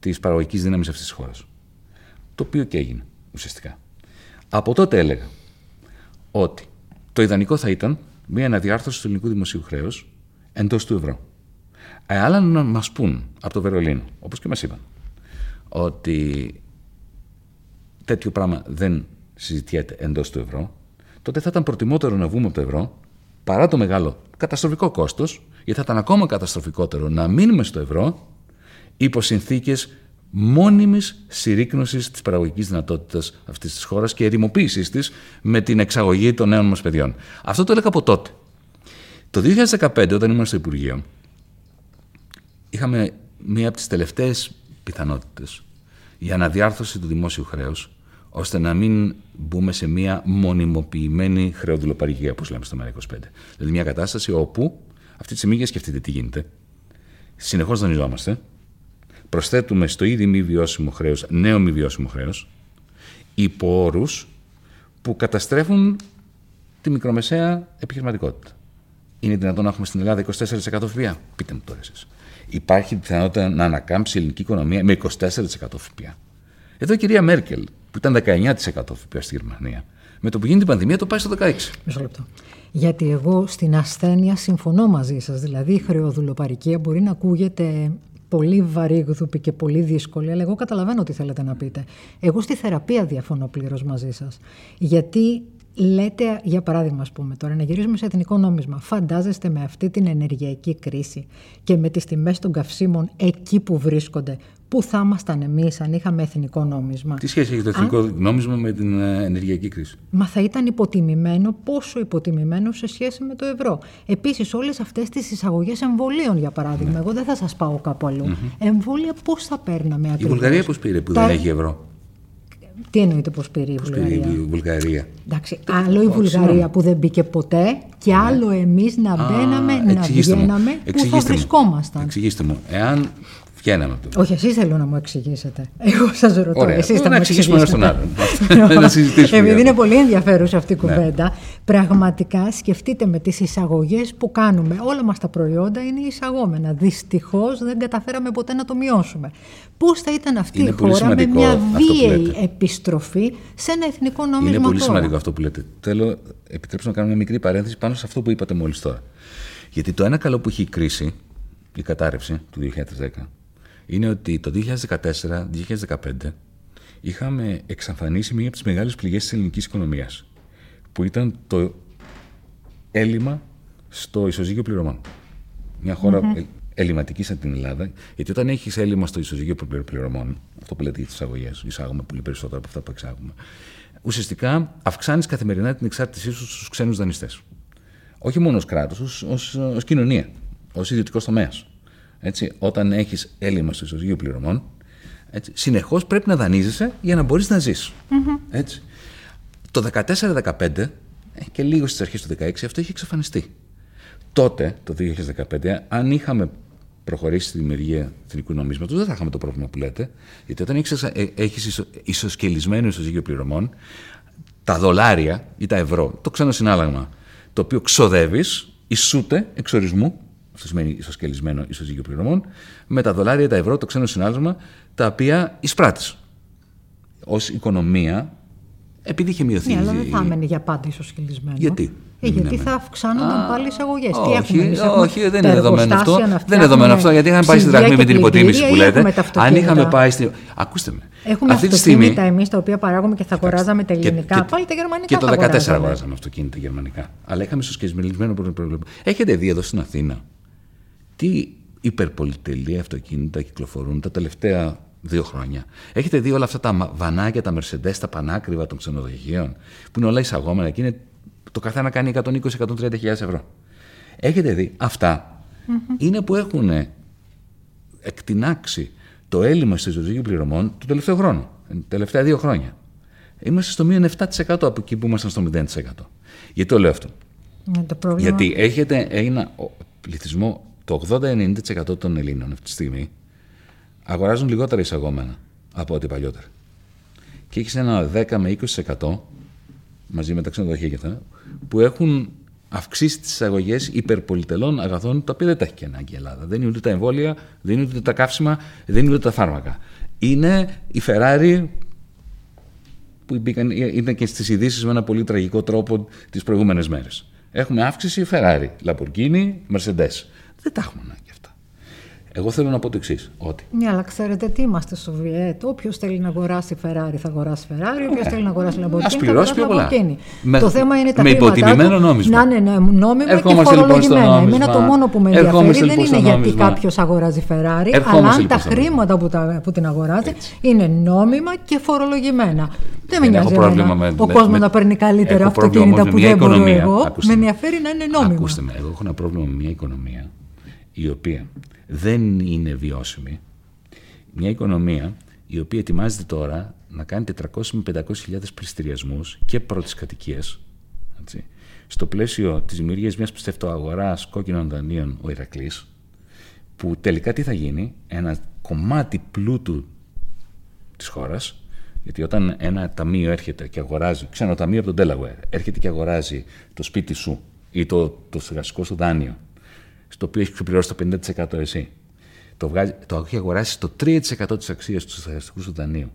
της παραγωγικής δύναμης αυτής της χώρας. Το οποίο και έγινε ουσιαστικά. Από τότε έλεγα ότι το ιδανικό θα ήταν μια αναδιάρθρωση του ελληνικού δημοσίου χρέους εντός του ευρώ. Ε, άλλα να μας πούν από το Βερολίνο, όπως και μας είπαν, ότι τέτοιο πράγμα δεν συζητιέται εντός του ευρώ, τότε θα ήταν προτιμότερο να βγούμε από το ευρώ παρά το μεγάλο καταστροφικό κόστος, γιατί θα ήταν ακόμα καταστροφικότερο να μείνουμε στο ευρώ υπό συνθήκες μόνιμης συρρήκνωσης της παραγωγικής δυνατότητας αυτής της χώρας και ερημοποίησής της με την εξαγωγή των νέων μας παιδιών. Αυτό το έλεγα από τότε. Το 2015, όταν ήμουν στο Υπουργείο, είχαμε μία από τις τελευταίες πιθανότητες για αναδιάρθρωση του δημόσιου χρέους, ώστε να μην μπούμε σε μία μονιμοποιημένη χρεοδουλοπαρηγία, όπως λέμε στο ΜΕΡΑ25. Δηλαδή μια κατάσταση όπου, αυτή τη στιγμή για σκεφτείτε τι γίνεται, συνεχώς δανειζόμαστε, προσθέτουμε στο ήδη μη βιώσιμο χρέος νέο μη βιώσιμο χρέος, υπό όρους που καταστρέφουν τη μικρομεσαία επιχειρηματικότητα. Είναι δυνατόν να έχουμε στην Ελλάδα 24% ΦΠΑ; Πείτε μου τώρα εσείς. Υπάρχει πιθανότητα να ανακάμψει η ελληνική οικονομία με 24% ΦΠΑ; Εδώ η κυρία Μέρκελ, που ήταν 19% ΦΠΑ στη Γερμανία, με το που γίνει την πανδημία το πάει στο 16%. Μισό λεπτό. Γιατί εγώ στην ασθένεια συμφωνώ μαζί σας. Δηλαδή η χρεοδουλοπαρικία μπορεί να ακούγεται πολύ βαρύγδουπη και πολύ δύσκολη, αλλά εγώ καταλαβαίνω τι θέλετε να πείτε. Εγώ στη θεραπεία διαφωνώ πλήρως μαζί σας. Γιατί λέτε, για παράδειγμα, ας πούμε τώρα, να γυρίζουμε σε εθνικό νόμισμα. Φαντάζεστε με αυτή την ενεργειακή κρίση και με τις τιμές των καυσίμων εκεί που βρίσκονται, πού θα ήμασταν εμείς αν είχαμε εθνικό νόμισμα; Τι σχέση έχει το εθνικό νόμισμα με την ε, ενεργειακή κρίση; Μα θα ήταν υποτιμημένο, πόσο υποτιμημένο σε σχέση με το ευρώ. Επίσης, όλες αυτές τις εισαγωγές εμβολίων, για παράδειγμα, Ναι. εγώ δεν θα σας πάω κάπου αλλού. Εμβόλια πώς θα παίρναμε Η ακριβώς; Βουλγαρία πώς πήρε που Τα- δεν έχει ευρώ; Τι εννοείται πώ πήρε η Πώς πήρε Βουλγαρία; η Βουλγαρία. Εντάξει, άλλο η Όχι, Βουλγαρία συγγνώμη. που δεν μπήκε ποτέ και άλλο εμείς να μπαίναμε, να εξηγήστε μου. βγαίναμε, που θα Εξηγήστε μου. βρισκόμασταν. Εξηγήστε μου. Εάν βγαίναμε από το Όχι, εσείς θέλω να μου εξηγήσετε. Εγώ σας ρωτώ, Ωραία. εσείς θα Να μου εξηγήσουμε ένα στον εξηγήσετε. άλλον. Να συζητήσουμε Επειδή για είναι αυτό. πολύ ενδιαφέρουσα αυτή η Ναι. κουβέντα, πραγματικά σκεφτείτε με τις εισαγωγές που κάνουμε. Όλα μας τα προϊόντα είναι εισαγόμενα. Δυστυχώς δεν καταφέραμε ποτέ να το μειώσουμε. Πώς θα ήταν αυτή Είναι η πολύ χώρα με σημαντικό μια αυτό που βίαιη λέτε. επιστροφή σε ένα εθνικό νόμισμα Είναι πολύ τώρα; σημαντικό αυτό που λέτε. Θέλω, επιτρέψτε να κάνω μια μικρή παρένθεση πάνω σε αυτό που είπατε μόλις τώρα. Γιατί το ένα καλό που έχει η κρίση, η κατάρρευση του 2010, είναι ότι το 2014-2015 είχαμε εξαφανίσει μία από τις μεγάλες πληγές της ελληνικής οικονομίας, που ήταν το έλλειμμα στο ισοζύγιο πληρωμών. Μια χώρα ε- ελληματική σαν την Ελλάδα, γιατί όταν έχεις έλλειμμα στο ισοζύγιο πλη- πληρωμών, αυτό που λέτε για τις εισαγωγές, εισάγουμε πολύ περισσότερο από αυτά που εξάγουμε, ουσιαστικά αυξάνεις καθημερινά την εξάρτησή σου στους ξένους δανειστές. Όχι μόνο ως κράτος, ως κοινωνία, ως ιδιωτικός τομέας. Έτσι, όταν έχεις έλλειμμα στο ισοζύγιο πληρωμών, έτσι, συνεχώς πρέπει να δανείζεσαι για να μπορείς να ζεις. Έτσι. Το 14-15 ε, και λίγο στις αρχές του 16 αυτό είχε εξαφανιστεί. Τότε, το 2015, αν είχαμε προχωρήσει στη δημιουργία εθνικού νομίσματος, δεν θα είχαμε το πρόβλημα που λέτε. Γιατί όταν έχεις, ε, έχεις ισο, ισοσκελισμένο ισοζύγιο πληρωμών, τα δολάρια ή τα ευρώ, το ξένο συνάλλαγμα, το οποίο ξοδεύεις, ισούται εξορισμού, αυτό σημαίνει ισοσκελισμένο ισοζύγιο πληρωμών, με τα δολάρια ή τα ευρώ, το ξένο συνάλλαγμα, τα οποία εισπράττεις. Ως οικονομία Επειδή είχε μειωθεί. Ναι, αλλά δεν θα έμενε για πάντα ισοσχελισμένο. Γιατί; Ε, γιατί Ναι, θα αυξάνονταν πάλι οι εισαγωγές. Τι όχι, έχουμε, εμείς όχι, έχουμε δεν τα είναι δεδομένο αυτό. εργοστάσια να Δεν είναι δεδομένο αυτό, γιατί είχαμε πάει στη ψυγεία δραχμή με και την υποτίμηση πλυντήρια που ή λέτε. έχουμε τα Αν αυτοκίνητα. είχαμε πάει στη. Ακούστε με. Έχουμε Αυτή τη αυτοκίνητα στιγμή. εμείς τα οποία παράγουμε και θα αγοράζαμε τα Και- ελληνικά. και- πάλι τα γερμανικά. Και το θα 14 αγοράζαμε. αγοράζαμε αυτοκίνητα γερμανικά. Αλλά είχαμε ισοσκελισμένο πρόβλημα. Έχετε δει εδώ στην Αθήνα τι υπερπολιτελή αυτοκίνητα κυκλοφορούν τα τελευταία δύο χρόνια. Έχετε δει όλα αυτά τα μα- βανάκια, τα Mercedes, τα πανάκριβα των ξενοδοχείων, που είναι όλα εισαγόμενα και είναι, το καθένα κάνει 120-130 χιλιάδες ευρώ. Έχετε δει αυτά; Είναι που έχουν εκτινάξει το έλλειμμα στη ζωική πληρωμών του τελευταίου χρόνου, τα τελευταία δύο χρόνια. Είμαστε στο μείον 7% από εκεί που ήμασταν στο 0%. Γιατί το λέω αυτό; Ναι, το πρόβλημα. Γιατί έχετε ένα ο- πληθυσμό, το 80-90% των Ελλήνων αυτή τη στιγμή αγοράζουν λιγότερα εισαγόμενα από ό,τι παλιότερα. Και έχεις ένα 10 με 20% μαζί με τα ξενοδοχεία και αυτά, που έχουν αυξήσει τις εισαγωγές υπερπολιτελών αγαθών, τα οποία δεν τα έχει και ανάγκη η Ελλάδα. Δεν είναι ούτε τα εμβόλια, δεν είναι ούτε τα καύσιμα, δεν είναι ούτε τα φάρμακα. Είναι η Ferrari που μπήκαν, ήταν και στις ειδήσεις με ένα πολύ τραγικό τρόπο τις προηγούμενες μέρες. Έχουμε αύξηση Ferrari, Lamborghini, Mercedes. Δεν τα έχουμε ανάγκη αυτά. Εγώ θέλω να πω το εξής, ότι Ναι, αλλά ξέρετε τι είμαστε στο Βιέτ. Όποιος θέλει να αγοράσει Ferrari θα αγοράσει Ferrari. Όποιος θέλει να αγοράσει Lamborghini Ας θα πληρώσει αγοράσει πιο πολλά. Lamborghini. Με- το θέμα είναι τα με χρήματά υποτιμημένο τους νόμισμα. να είναι νόμιμα Ερχόμαστε και λοιπόν στο φορολογημένα. νόμισμα. Εμένα το μόνο που με ενδιαφέρει Ερχόμαστε δεν λοιπόν είναι στο γιατί νόμισμα. κάποιος αγοράζει Ferrari, Ερχόμαστε αλλά αν λοιπόν τα στο νόμισμα. χρήματα που, τα, που την αγοράζει είναι νόμιμα και φορολογημένα. Δεν με Δεν έχω νοιάζει πρόβλημα εμένα. με- Ο με- κόσμος με- να παίρνει καλύτερα έχω πρόβλημα αυτοκίνητα όμως που με μια δεν μπορώ οικονομία. εγώ. Ακούστε Με με. ενδιαφέρει να είναι νόμιμα. Ακούστε με, εγώ έχω ένα πρόβλημα με μια οικονομία η οποία δεν είναι βιώσιμη. Μια οικονομία η οποία ετοιμάζεται τώρα να κάνει 400 με 500 χιλιάδες πληστηριασμούς και πρώτης κατοικίας έτσι, στο πλαίσιο της δημιουργίας μιας ψευτοαγοράς κόκκινων δανείων ο Ηρακλής που τελικά τι θα γίνει, ένα κομμάτι πλούτου της χώρας γιατί όταν ένα ταμείο έρχεται και αγοράζει, ξένο ταμείο από τον Delaware, έρχεται και αγοράζει το σπίτι σου ή το, το στεγαστικό σου δάνειο, στο οποίο έχεις ξεπληρώσει το 50% εσύ, το, βγάζει, το έχει αγοράσει στο 3% της αξίας του στεγαστικού σου δανείου,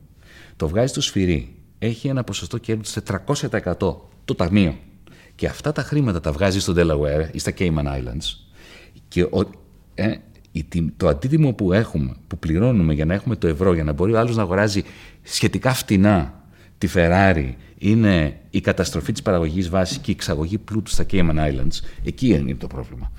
το βγάζει στο σφυρί, έχει ένα ποσοστό κέρδους 400% το ταμείο. Και αυτά τα χρήματα τα βγάζει στο Delaware ή στα Cayman Islands και ο, ε, η τιμ- το αντίτιμο που έχουμε, που πληρώνουμε για να έχουμε το ευρώ, για να μπορεί ο άλλος να αγοράζει σχετικά φτηνά τη Ferrari, είναι η καταστροφή της παραγωγής βάσης και η εξαγωγή πλούτου στα Cayman Islands, εκεί είναι το πρόβλημα.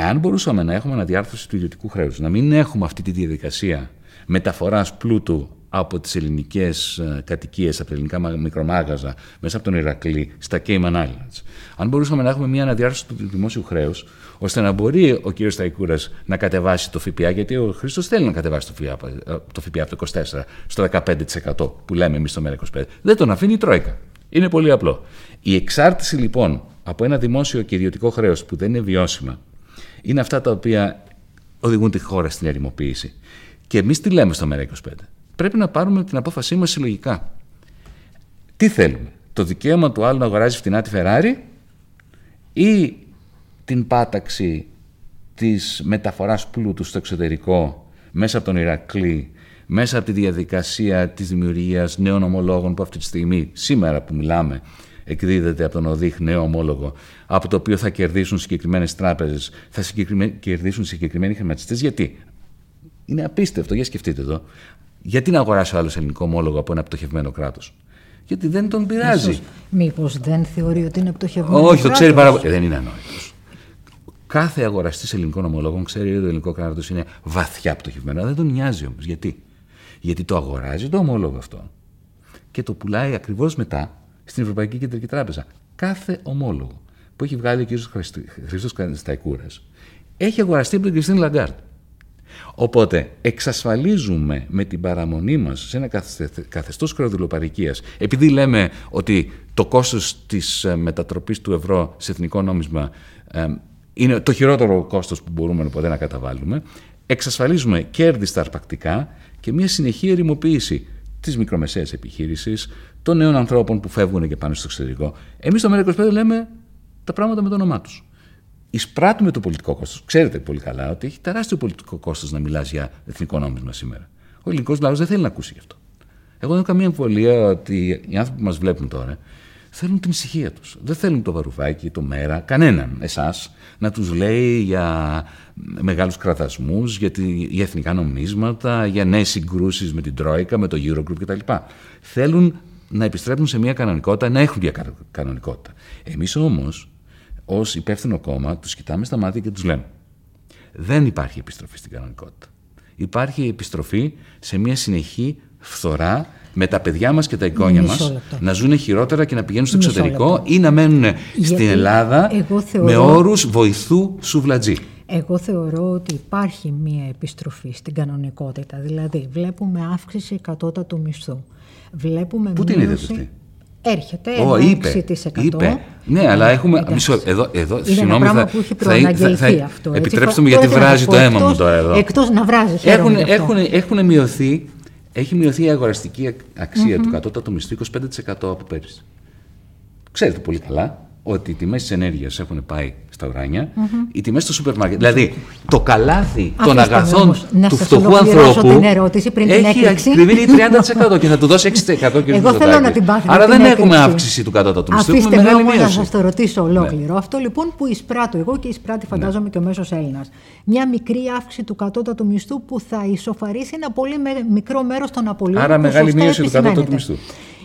Αν μπορούσαμε να έχουμε αναδιάρθρωση του ιδιωτικού χρέους, να μην έχουμε αυτή τη διαδικασία μεταφοράς πλούτου από τις ελληνικές ε, κατοικίες, από τα ελληνικά μα- μικρομάγαζα, μέσα από τον Ηρακλή, στα Cayman Islands. Αν μπορούσαμε να έχουμε μια αναδιάρθρωση του δημόσιου χρέους, ώστε να μπορεί ο κύριος Σταϊκούρας να κατεβάσει το ΦΠΑ, γιατί ο Χρήστος θέλει να κατεβάσει το ΦΠΑ, ε, το ΦΠΑ από το 24% στο 15% που λέμε εμείς στο ΜΕΡΑ25. Δεν τον αφήνει η Τρόικα. Είναι πολύ απλό. Η εξάρτηση λοιπόν από ένα δημόσιο και ιδιωτικό χρέος που δεν είναι βιώσιμα, είναι αυτά τα οποία οδηγούν τη χώρα στην ερημοποίηση. Και εμείς τι λέμε στο ΜΕΡΑ25. Πρέπει να πάρουμε την απόφασή μας συλλογικά. Τι θέλουμε, το δικαίωμα του άλλου να αγοράζει φτηνά τη Ferrari ή την πάταξη της μεταφοράς πλούτου στο εξωτερικό μέσα από τον Ηρακλή, μέσα από τη διαδικασία της δημιουργίας νέων ομολόγων που αυτή τη στιγμή, σήμερα που μιλάμε, εκδίδεται από τον ΟΔΙΧ νέο ομόλογο, από το οποίο θα κερδίσουν συγκεκριμένες τράπεζες, θα συγκεκριμέ- κερδίσουν συγκεκριμένοι χρηματιστές. Γιατί; Είναι απίστευτο, για σκεφτείτε εδώ. Γιατί να αγοράσει ο άλλος ελληνικό ομόλογο από ένα πτωχευμένο κράτος; Γιατί δεν τον πειράζει. Μήπως δεν θεωρεί ότι είναι πτωχευμένο. Όχι, το κράτος; ξέρει πάρα πολύ. Δεν είναι ανόητος. Κάθε αγοραστής ελληνικών ομολόγων ξέρει ότι το ελληνικό κράτος είναι βαθιά πτωχευμένο. Δεν τον νοιάζει όμως. Γιατί; Γιατί το αγοράζει το ομόλογο αυτό και το πουλάει ακριβώς μετά στην Ευρωπαϊκή Κεντρική Τράπεζα. Κάθε ομόλογο που έχει βγάλει ο κ. Χρήστο Σταϊκούρα έχει αγοραστεί από την Κριστίν Λαγκάρντ. Οπότε εξασφαλίζουμε με την παραμονή μας σε ένα καθεστε- καθεστώς χρεοδουλοπαροικίας, επειδή λέμε ότι το κόστος της ε, μετατροπής του ευρώ σε εθνικό νόμισμα ε, είναι το χειρότερο κόστος που μπορούμε ποτέ να καταβάλουμε, εξασφαλίζουμε κέρδη στα αρπακτικά και μια συνεχή ερημοποίηση της μικρομεσαίας επιχείρησης, των νέων ανθρώπων που φεύγουν και πάνε στο εξωτερικό. Εμείς στο ΜΕΡΑ25 λέμε τα πράγματα με το όνομά τους εισπράττουμε το πολιτικό κόστος. Ξέρετε πολύ καλά ότι έχει τεράστιο πολιτικό κόστος να μιλάς για εθνικό νόμισμα σήμερα. Ο ελληνικός λαός δεν θέλει να ακούσει γι' αυτό. Εγώ δεν έχω καμία εμβολία ότι οι άνθρωποι που μας βλέπουν τώρα θέλουν την ησυχία τους. Δεν θέλουν το βαρουφάκι, το μέρα, κανέναν εσάς να τους λέει για μεγάλους κραδασμούς, για, για εθνικά νομίσματα, για νέες συγκρούσεις με την Τρόικα, με το Eurogroup κτλ. Θέλουν να επιστρέψουν σε μια κανονικότητα, να έχουν μια κανονικότητα. Εμείς όμως, ως υπεύθυνο κόμμα, τους κοιτάμε στα μάτια και τους λέμε: Δεν υπάρχει επιστροφή στην κανονικότητα. Υπάρχει επιστροφή σε μια συνεχή φθορά με τα παιδιά μας και τα εικόνια μας να ζουν χειρότερα και να πηγαίνουν στο εξωτερικό ή να μένουν στην Ελλάδα με όρους βοηθού σουβλατζή. Εγώ θεωρώ ότι υπάρχει μία επιστροφή στην κανονικότητα. Δηλαδή, βλέπουμε αύξηση κατώτατου μισθού. Βλέπουμε Πού την είδατε αυτή; Έρχεται ένα είπε, 6%. Είπε. Ναι, αλλά έχουμε. Μισό, εδώ, εδώ, είναι συγγνώμη, ένα πράγμα θα, που έχει προαναγγελθεί αυτό. Επιτρέψτε μου γιατί βράζει το αίμα μου τώρα εδώ. Εκτός να βράζει. Έχουν, έχουν, έχουν μειωθεί έχει μειωθεί η αγοραστική αξία του κατώτατου μισθού 25% από πέρυσι. Ξέρετε πολύ καλά ότι οι τιμές της ενέργειας έχουν πάει στα ουράνια, mm-hmm. οι τιμές στο σούπερ μάρκετ. Δηλαδή, το καλάθι των αγαθών του φτωχού ανθρώπου την ερώτηση πριν έχει ακριβήνει 30% και θα του δώσει 6% και Εγώ θέλω να την πάθω. Άρα δεν έχουμε αύξηση του κατώτατου μισθού. Αφήστε με όμως να σας το ρωτήσω ολόκληρο. Ναι. Αυτό λοιπόν που εισπράττω εγώ και εισπράττει ναι. φαντάζομαι ναι. και ο μέσος Έλληνας. Μια μικρή αύξηση του κατώτατου μισθού που θα ισοφαρίσει ένα πολύ μικρό μέρος των απολύτων. Άρα μεγάλη μείωση του κατώτατου μισθού.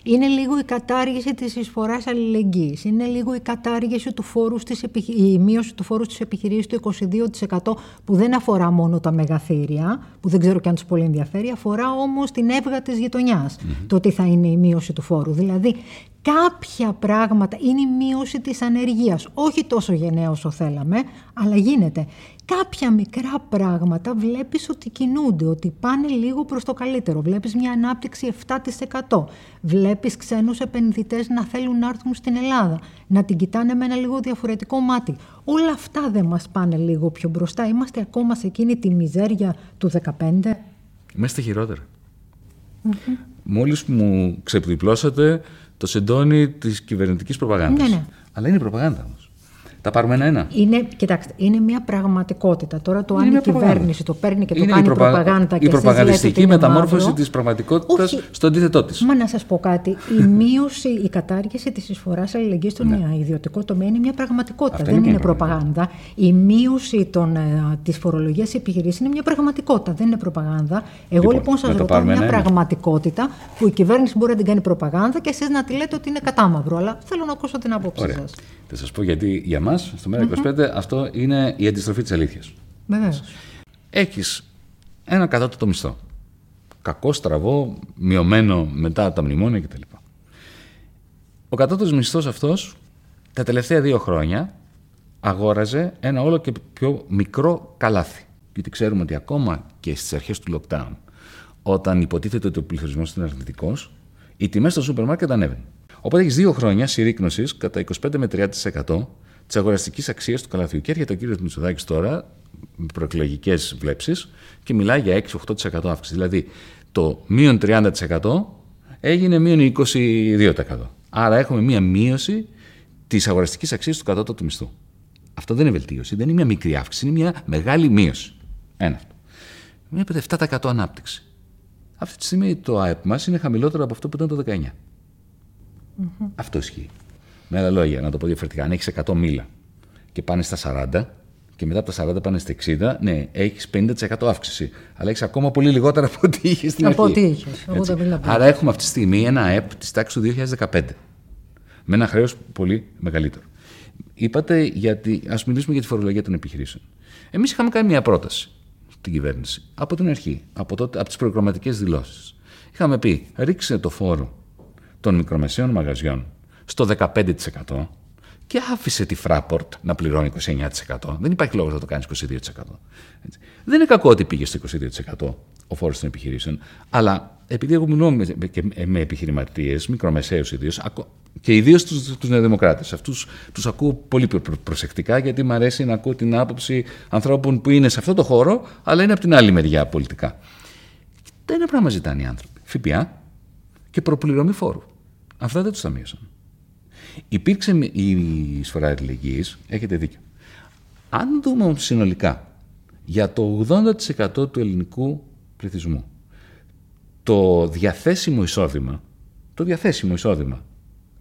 Είναι λίγο η κατάργηση της εισφοράς αλληλεγγύης. Είναι λίγο η κατάργηση του φόρου στις η μείωση του φόρου στις επιχειρήσεις του 22% που δεν αφορά μόνο τα μεγαθύρια, που δεν ξέρω και αν τους πολύ ενδιαφέρει, αφορά όμως την έβγα της γειτονιας το τι θα είναι η μείωση του φόρου. Δηλαδή κάποια πράγματα είναι η μείωση της ανεργίας. Όχι τόσο γενναία όσο θέλαμε, αλλά γίνεται. Κάποια μικρά πράγματα βλέπεις ότι κινούνται, ότι πάνε λίγο προς το καλύτερο. Βλέπεις μια ανάπτυξη 7%. Βλέπεις ξένους επενδυτές να θέλουν να έρθουν στην Ελλάδα, να την κοιτάνε με ένα λίγο διαφορετικό μάτι. Όλα αυτά δεν μας πάνε λίγο πιο μπροστά. Είμαστε ακόμα σε εκείνη τη μιζέρια του 15. Είμαστε χειρότερα. Mm-hmm. Μόλις μου ξεπδιπλώσατε το συντόνι της κυβερνητικής προπαγάνδας. Ναι, ναι. Αλλά είναι προπαγάνδα όμως. Τα πάρουμε ένα-ένα; Είναι, κοιτάξτε, είναι μια πραγματικότητα. Τώρα το αν η κυβέρνηση το παίρνει και το κάνει προπα... προπαγάνδα και Η προπαγανδιστική μεταμόρφωση της πραγματικότητας στο αντίθετό της. Μα να σας πω κάτι. Η μείωση, η κατάργηση της εισφοράς αλληλεγγύης στον ναι. ιδιωτικό τομέα είναι μια πραγματικότητα. Αυτή δεν είναι, προπαγάνδα. Η μείωση ε, της φορολογίας επιχειρήσεων είναι μια πραγματικότητα. Δεν είναι προπαγάνδα. Εγώ λοιπόν, λοιπόν σας ρωτάω μια πραγματικότητα που η κυβέρνηση μπορεί να την κάνει προπαγάνδα και εσείς να τη λέτε ότι είναι κατάμαυρο. Αλλά θέλω να ακούσω την άποψή σας. Θα σας πω γιατί για μας, στο ΜΕΡΑ25, αυτό είναι η αντιστροφή της αλήθειας. Βεβαίως. Έχεις ένα κατώτατο μισθό. Κακό, στραβό, μειωμένο μετά τα μνημόνια κτλ. Ο κατώτατος μισθός αυτός τα τελευταία δύο χρόνια αγόραζε ένα όλο και πιο μικρό καλάθι. Γιατί ξέρουμε ότι ακόμα και στις αρχές του lockdown, όταν υποτίθεται ότι ο πληθωρισμός είναι αρνητικός, οι τιμές στο σούπερ μάρκετ ανέβαιναν. Οπότε έχεις δύο χρόνια συρρήκνωσης κατά 25 με 30% της αγοραστικής αξίας του καλαθιού. Και έρχεται ο κύριος Μητσοδάκης τώρα, με προεκλογικές βλέψεις, και μιλάει για 6-8% αύξηση. Δηλαδή το μείον 30% έγινε μείον 22%. Άρα έχουμε μία μείωση της αγοραστικής αξίας του κατώτατου μισθού. Αυτό δεν είναι βελτίωση, δεν είναι μια μικρή αύξηση, είναι μια μεγάλη μείωση. Ένα αυτό. Βλέπετε 7% ανάπτυξη. Αυτή τη στιγμή το ΑΕΠ μας είναι χαμηλότερο από αυτό που ήταν το 19. Mm-hmm. Αυτό ισχύει. Με άλλα λόγια, να το πω διαφορετικά, αν έχεις 100 μίλα και πάνε στα 40 και μετά από τα 40 πάνε στα 60, ναι, έχεις 50% αύξηση. Αλλά έχεις ακόμα πολύ λιγότερα από ό,τι είχες στην από αρχή. Από ό,τι είχες. Άρα έχουμε αυτή τη στιγμή ένα ΑΕΠ της τάξης του 2015. Με ένα χρέος πολύ μεγαλύτερο. Είπατε, γιατί, ας μιλήσουμε για τη φορολογία των επιχειρήσεων. Εμείς είχαμε κάνει μια πρόταση στην κυβέρνηση από την αρχή, από, τότε, από τις προγραμματικέ δηλώσεις. Είχαμε πει, ρίξε το φόρο των μικρομεσαίων μαγαζιών στο 15% και άφησε τη Fraport να πληρώνει 29%. Δεν υπάρχει λόγος να το κάνεις 22%. Δεν είναι κακό ότι πήγες στο 22% ο φόρος των επιχειρήσεων, αλλά επειδή εγώ μιλώ με, με επιχειρηματίες, μικρομεσαίους ιδίως, και ιδίως τους νεοδημοκράτες, αυτούς τους ακούω πολύ προσεκτικά, γιατί μου αρέσει να ακούω την άποψη ανθρώπων που είναι σε αυτό το χώρο, αλλά είναι από την άλλη μεριά πολιτικά. Δεν είναι πράγμα ζητάνε οι άνθρωποι. ΦΠΑ και προπληρωμή φόρου. Αυτά δεν τους τα μείωσαν. Υπήρξε η εισφορά αλληλεγγύης, έχετε δίκιο. Αν δούμε συνολικά για το 80% του ελληνικού πληθυσμού, το διαθέσιμο εισόδημα, το διαθέσιμο εισόδημα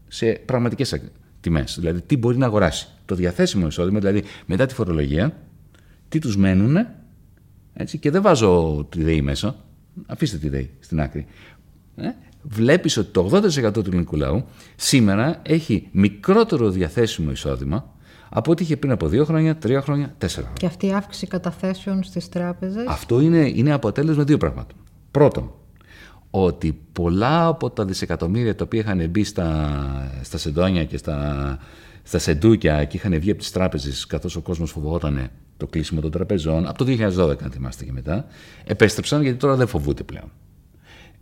σε πραγματικές τιμές, δηλαδή τι μπορεί να αγοράσει. Το διαθέσιμο εισόδημα, δηλαδή μετά τη φορολογία, τι τους μένουν, έτσι, και δεν βάζω τη ΔΕΗ μέσα, αφήστε τη ΔΕΗ στην άκρη. Ε, βλέπεις ότι το 80% του ελληνικού λαού σήμερα έχει μικρότερο διαθέσιμο εισόδημα από ό,τι είχε πριν από δύο χρόνια, τρία χρόνια, τέσσερα χρόνια. Και αυτή η αύξηση καταθέσεων στις τράπεζες; Αυτό είναι, είναι αποτέλεσμα δύο πραγμάτων. Πρώτον, ότι πολλά από τα δισεκατομμύρια τα οποία είχαν μπει στα, στα σεντόνια και στα, στα σεντούκια και είχαν βγει από τις τράπεζες καθώς ο κόσμος φοβόταν το κλείσιμο των τραπεζών, από το 2012, αν θυμάστε και μετά, επέστρεψαν γιατί τώρα δεν φοβούνται πλέον.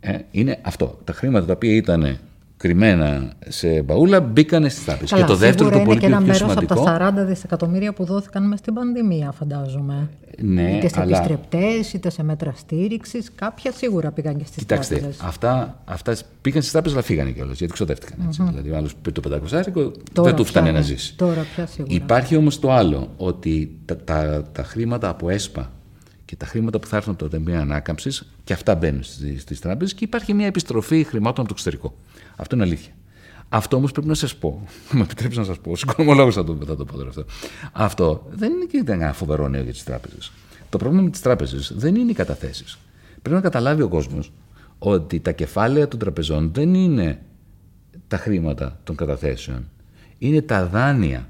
Ε, είναι αυτό. Τα χρήματα τα οποία ήταν κρυμμένα σε μπαούλα μπήκαν στις τράπεζε. Και το δεύτερο, το πολύ πιο σημαντικό. από τα 40 δισεκατομμύρια που δόθηκαν μες στην πανδημία, φαντάζομαι. Ναι, είτε σε αλλά... επιστρεπτές, είτε σε μέτρα στήριξης. Κάποια σίγουρα πήγαν και στις τράπεζε. Κοιτάξτε, αυτά, αυτά πήγαν στις τράπεζε, αλλά φύγανε κιόλας γιατί ξοδεύτηκαν. Έτσι. Mm-hmm. Δηλαδή, ο άλλος πήρε το 500 δεν του φτάνει να ζήσει. Τώρα πια σίγουρα. Υπάρχει όμως το άλλο, ότι τα, τα, τα χρήματα από ΕΣΠΑ και τα χρήματα που θα έρθουν από το Ταμείο Ανάκαμψης και αυτά μπαίνουν στις τράπεζες και υπάρχει μια επιστροφή χρημάτων από το εξωτερικό. Αυτό είναι αλήθεια. Αυτό όμως πρέπει να σας πω, με επιτρέψει να σας πω, ω οικονομολόγο θα το, θα το πω τώρα αυτό. Αυτό δεν είναι και ένα φοβερό νέο για τις τράπεζες. Το πρόβλημα με τις τράπεζες δεν είναι οι καταθέσεις. Πρέπει να καταλάβει ο κόσμος ότι τα κεφάλαια των τραπεζών δεν είναι τα χρήματα των καταθέσεων. Είναι τα δάνεια,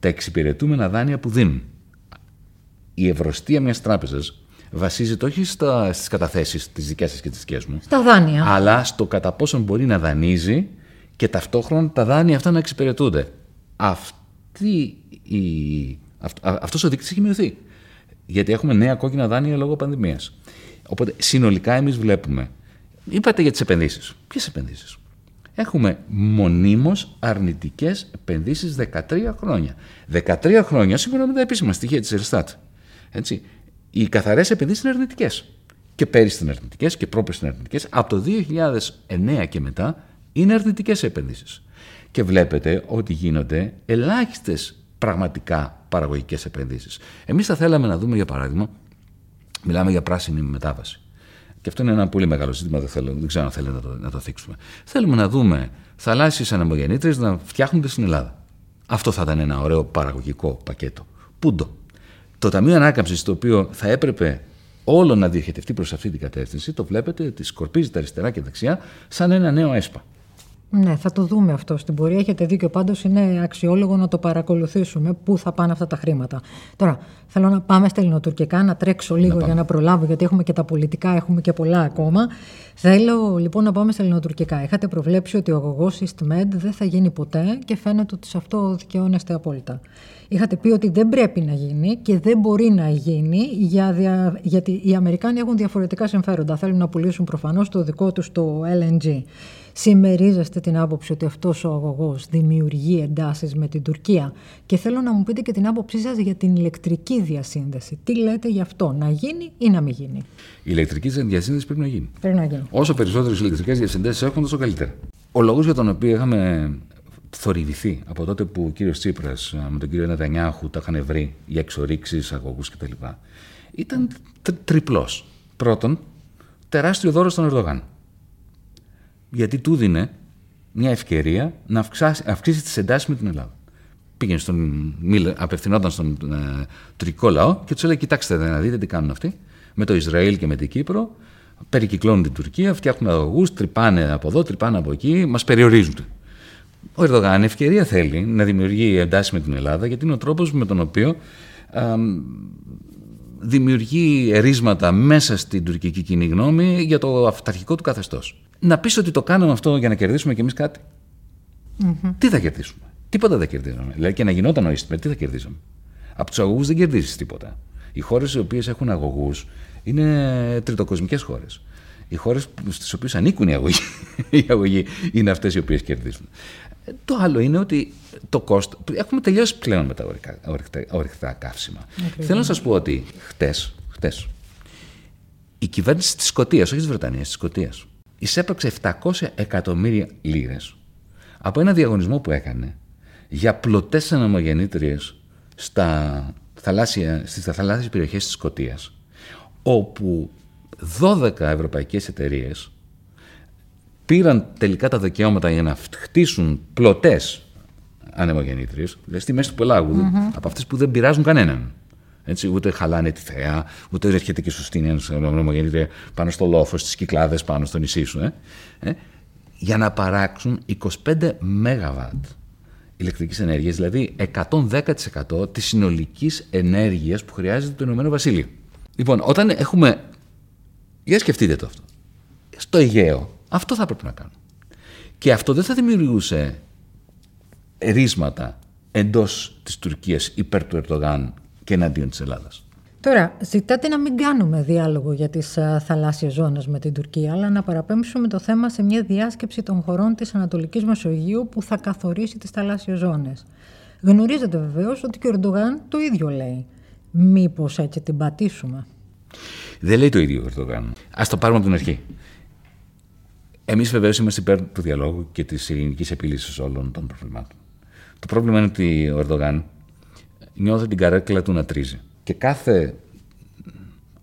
τα εξυπηρετούμενα δάνεια που δίνουν. Η ευρωστία μιας τράπεζας βασίζεται όχι στις καταθέσεις τι δικέ σας και τι δικέ μου. Στα δάνεια. Αλλά στο κατά πόσον μπορεί να δανείζει και ταυτόχρονα τα δάνεια αυτά να εξυπηρετούνται. Αυτή η... Αυτός ο δείκτης έχει μειωθεί. Γιατί έχουμε νέα κόκκινα δάνεια λόγω πανδημίας. Οπότε συνολικά εμείς βλέπουμε, είπατε για τις επενδύσεις. Ποιες επενδύσεις; Έχουμε μονίμως αρνητικές επενδύσεις 13 χρόνια. 13 χρόνια σύμφωνα με τα επίσημα στοιχεία της Εριστάτ. Έτσι οι καθαρές επενδύσεις είναι αρνητικές. Και πέρυσι ήταν αρνητικές και πρόπερσι ήταν αρνητικές. Από το 2009 και μετά είναι αρνητικές επενδύσεις. Και βλέπετε ότι γίνονται ελάχιστες πραγματικά παραγωγικές επενδύσεις. Εμείς θα θέλαμε να δούμε, για παράδειγμα, μιλάμε για πράσινη μετάβαση. Και αυτό είναι ένα πολύ μεγάλο ζήτημα, δεν, θέλω, δεν ξέρω αν θέλετε να το, να το θίξουμε. Θέλουμε να δούμε θαλάσσιες ανεμογεννήτρε να φτιάχνονται στην Ελλάδα. Αυτό θα ήταν ένα ωραίο παραγωγικό πακέτο. Πούντο. Το Ταμείο Ανάκαμψης, το οποίο θα έπρεπε όλο να διοχετευτεί προς αυτή την κατεύθυνση, το βλέπετε ότι σκορπίζεται αριστερά και δεξιά σαν ένα νέο ΕΣΠΑ. Ναι, θα το δούμε αυτό στην πορεία. Έχετε δίκιο. Πάντως είναι αξιόλογο να το παρακολουθήσουμε πού θα πάνε αυτά τα χρήματα. Τώρα, θέλω να πάμε στα ελληνοτουρκικά, να τρέξω λίγο για να προλάβω, γιατί έχουμε και τα πολιτικά, έχουμε και πολλά ακόμα. Θέλω λοιπόν να πάμε στα ελληνοτουρκικά. Είχατε προβλέψει ότι ο αγωγό EastMed δεν θα γίνει ποτέ και φαίνεται ότι σε αυτό δικαιώνεστε απόλυτα. Είχατε πει ότι δεν πρέπει να γίνει και δεν μπορεί να γίνει για δια... γιατί οι Αμερικάνοι έχουν διαφορετικά συμφέροντα. Θέλουν να πουλήσουν προφανώς το δικό τους το LNG. Συμμερίζεστε την άποψη ότι αυτός ο αγωγός δημιουργεί εντάσεις με την Τουρκία. Και θέλω να μου πείτε και την άποψή σας για την ηλεκτρική διασύνδεση. Τι λέτε γι' αυτό, να γίνει ή να μην γίνει; Η ηλεκτρική διασύνδεση πρέπει να γίνει. Πρέπει να γίνει. Όσο περισσότερες ηλεκτρικές διασυνδέσεις έχουν, τόσο καλύτερα. Ο λόγος για τον οποίο είχαμε θορυβηθεί από τότε που ο κύριος Τσίπρας με τον κύριο Νετανιάχου τα είχαν βρει για εξορίξεις, αγωγούς κτλ. ήταν τριπλός. Πρώτον, τεράστιο δώρο στον Ερδογάν γιατί του δίνε μια ευκαιρία να αυξάσει, αυξήσει τις εντάσεις με την Ελλάδα. Πήγαινε στον, απευθυνόταν στον ε, τουρκικό λαό και τους έλεγε: Κοιτάξτε, να δείτε τι κάνουν αυτοί με το Ισραήλ και με την Κύπρο. Περικυκλώνουν την Τουρκία, φτιάχνουν αγωγούς, τρυπάνε από εδώ, τρυπάνε από εκεί, μας περιορίζουν. Ο Ερδογάν ευκαιρία θέλει να δημιουργεί εντάσεις με την Ελλάδα, γιατί είναι ο τρόπος με τον οποίο δημιουργεί ερίσματα μέσα στην τουρκική κοινή γνώμη για το αυταρχικό του καθεστώς. Να πεις ότι το κάναμε αυτό για να κερδίσουμε κι εμείς κάτι. Mm-hmm. Τι θα κερδίσουμε; Τίποτα δεν κερδίζαμε. Δηλαδή και να γινόταν ο Ίστμερ, τι θα κερδίσαμε. Από τους αγωγούς δεν κερδίζεις τίποτα. Οι χώρες οι οποίες έχουν αγωγούς είναι τριτοκοσμικές χώρες. Οι χώρες στις οποίες ανήκουν οι αγωγοί, οι αγωγοί είναι αυτές οι οποίες κερδίζουν. Το άλλο είναι ότι το κόστο. Έχουμε τελειώσει πλέον με τα ορυκτά καύσιμα. Θέλω να σας πω ότι χτες, χτες, η κυβέρνηση της Σκωτίας, όχι της Βρετανίας, της Σκωτίας, εισέπραξε 700 εκατομμύρια λίρες από ένα διαγωνισμό που έκανε για πλωτές αναμογεννήτριε στα θαλάσσια, στις θαλάσσιες περιοχές της Σκωτίας όπου 12 ευρωπαϊκές εταιρείες πήραν τελικά τα δικαιώματα για να χτίσουν πλωτές ανεμογεννήτριες, δηλαδή στη μέση του πελάγου, από αυτές που δεν πειράζουν κανέναν. Έτσι, ούτε χαλάνε τη θέα, ούτε έρχεται και σου στείνει ένας πάνω στο λόφος, στις κυκλάδες πάνω στο νησί σου. Ε. Ε, για να παράξουν 25 ΜΒ ηλεκτρικής ενέργειας, δηλαδή 110% της συνολικής ενέργειας που χρειάζεται το Ηνωμένο Βασίλειο. Λοιπόν, όταν έχουμε. Για σκεφτείτε το αυτό. Στο Αιγαίο, αυτό θα πρέπει να κάνουμε. Και αυτό δεν θα δημιουργούσε ρίσματα εντός της Τουρκίας υπέρ του Ερντογάν και εναντίον της Ελλάδας. Τώρα, ζητάτε να μην κάνουμε διάλογο για τις θαλάσσιες ζώνες με την Τουρκία, αλλά να παραπέμψουμε το θέμα σε μια διάσκεψη των χωρών της Ανατολικής Μεσογείου που θα καθορίσει τις θαλάσσιες ζώνες. Γνωρίζετε βεβαίως ότι και ο Ερντογάν το ίδιο λέει. Μήπως έτσι την πατήσουμε; Δεν λέει το ίδιο ο Ερντογάν. Α το πάρουμε από την αρχή. Εμείς βεβαίως είμαστε υπέρ του διαλόγου και της ειρηνική επίλυσης όλων των προβλημάτων. Το πρόβλημα είναι ότι ο Ερντογάν νιώθει την καρέκλα του να τρίζει. Και κάθε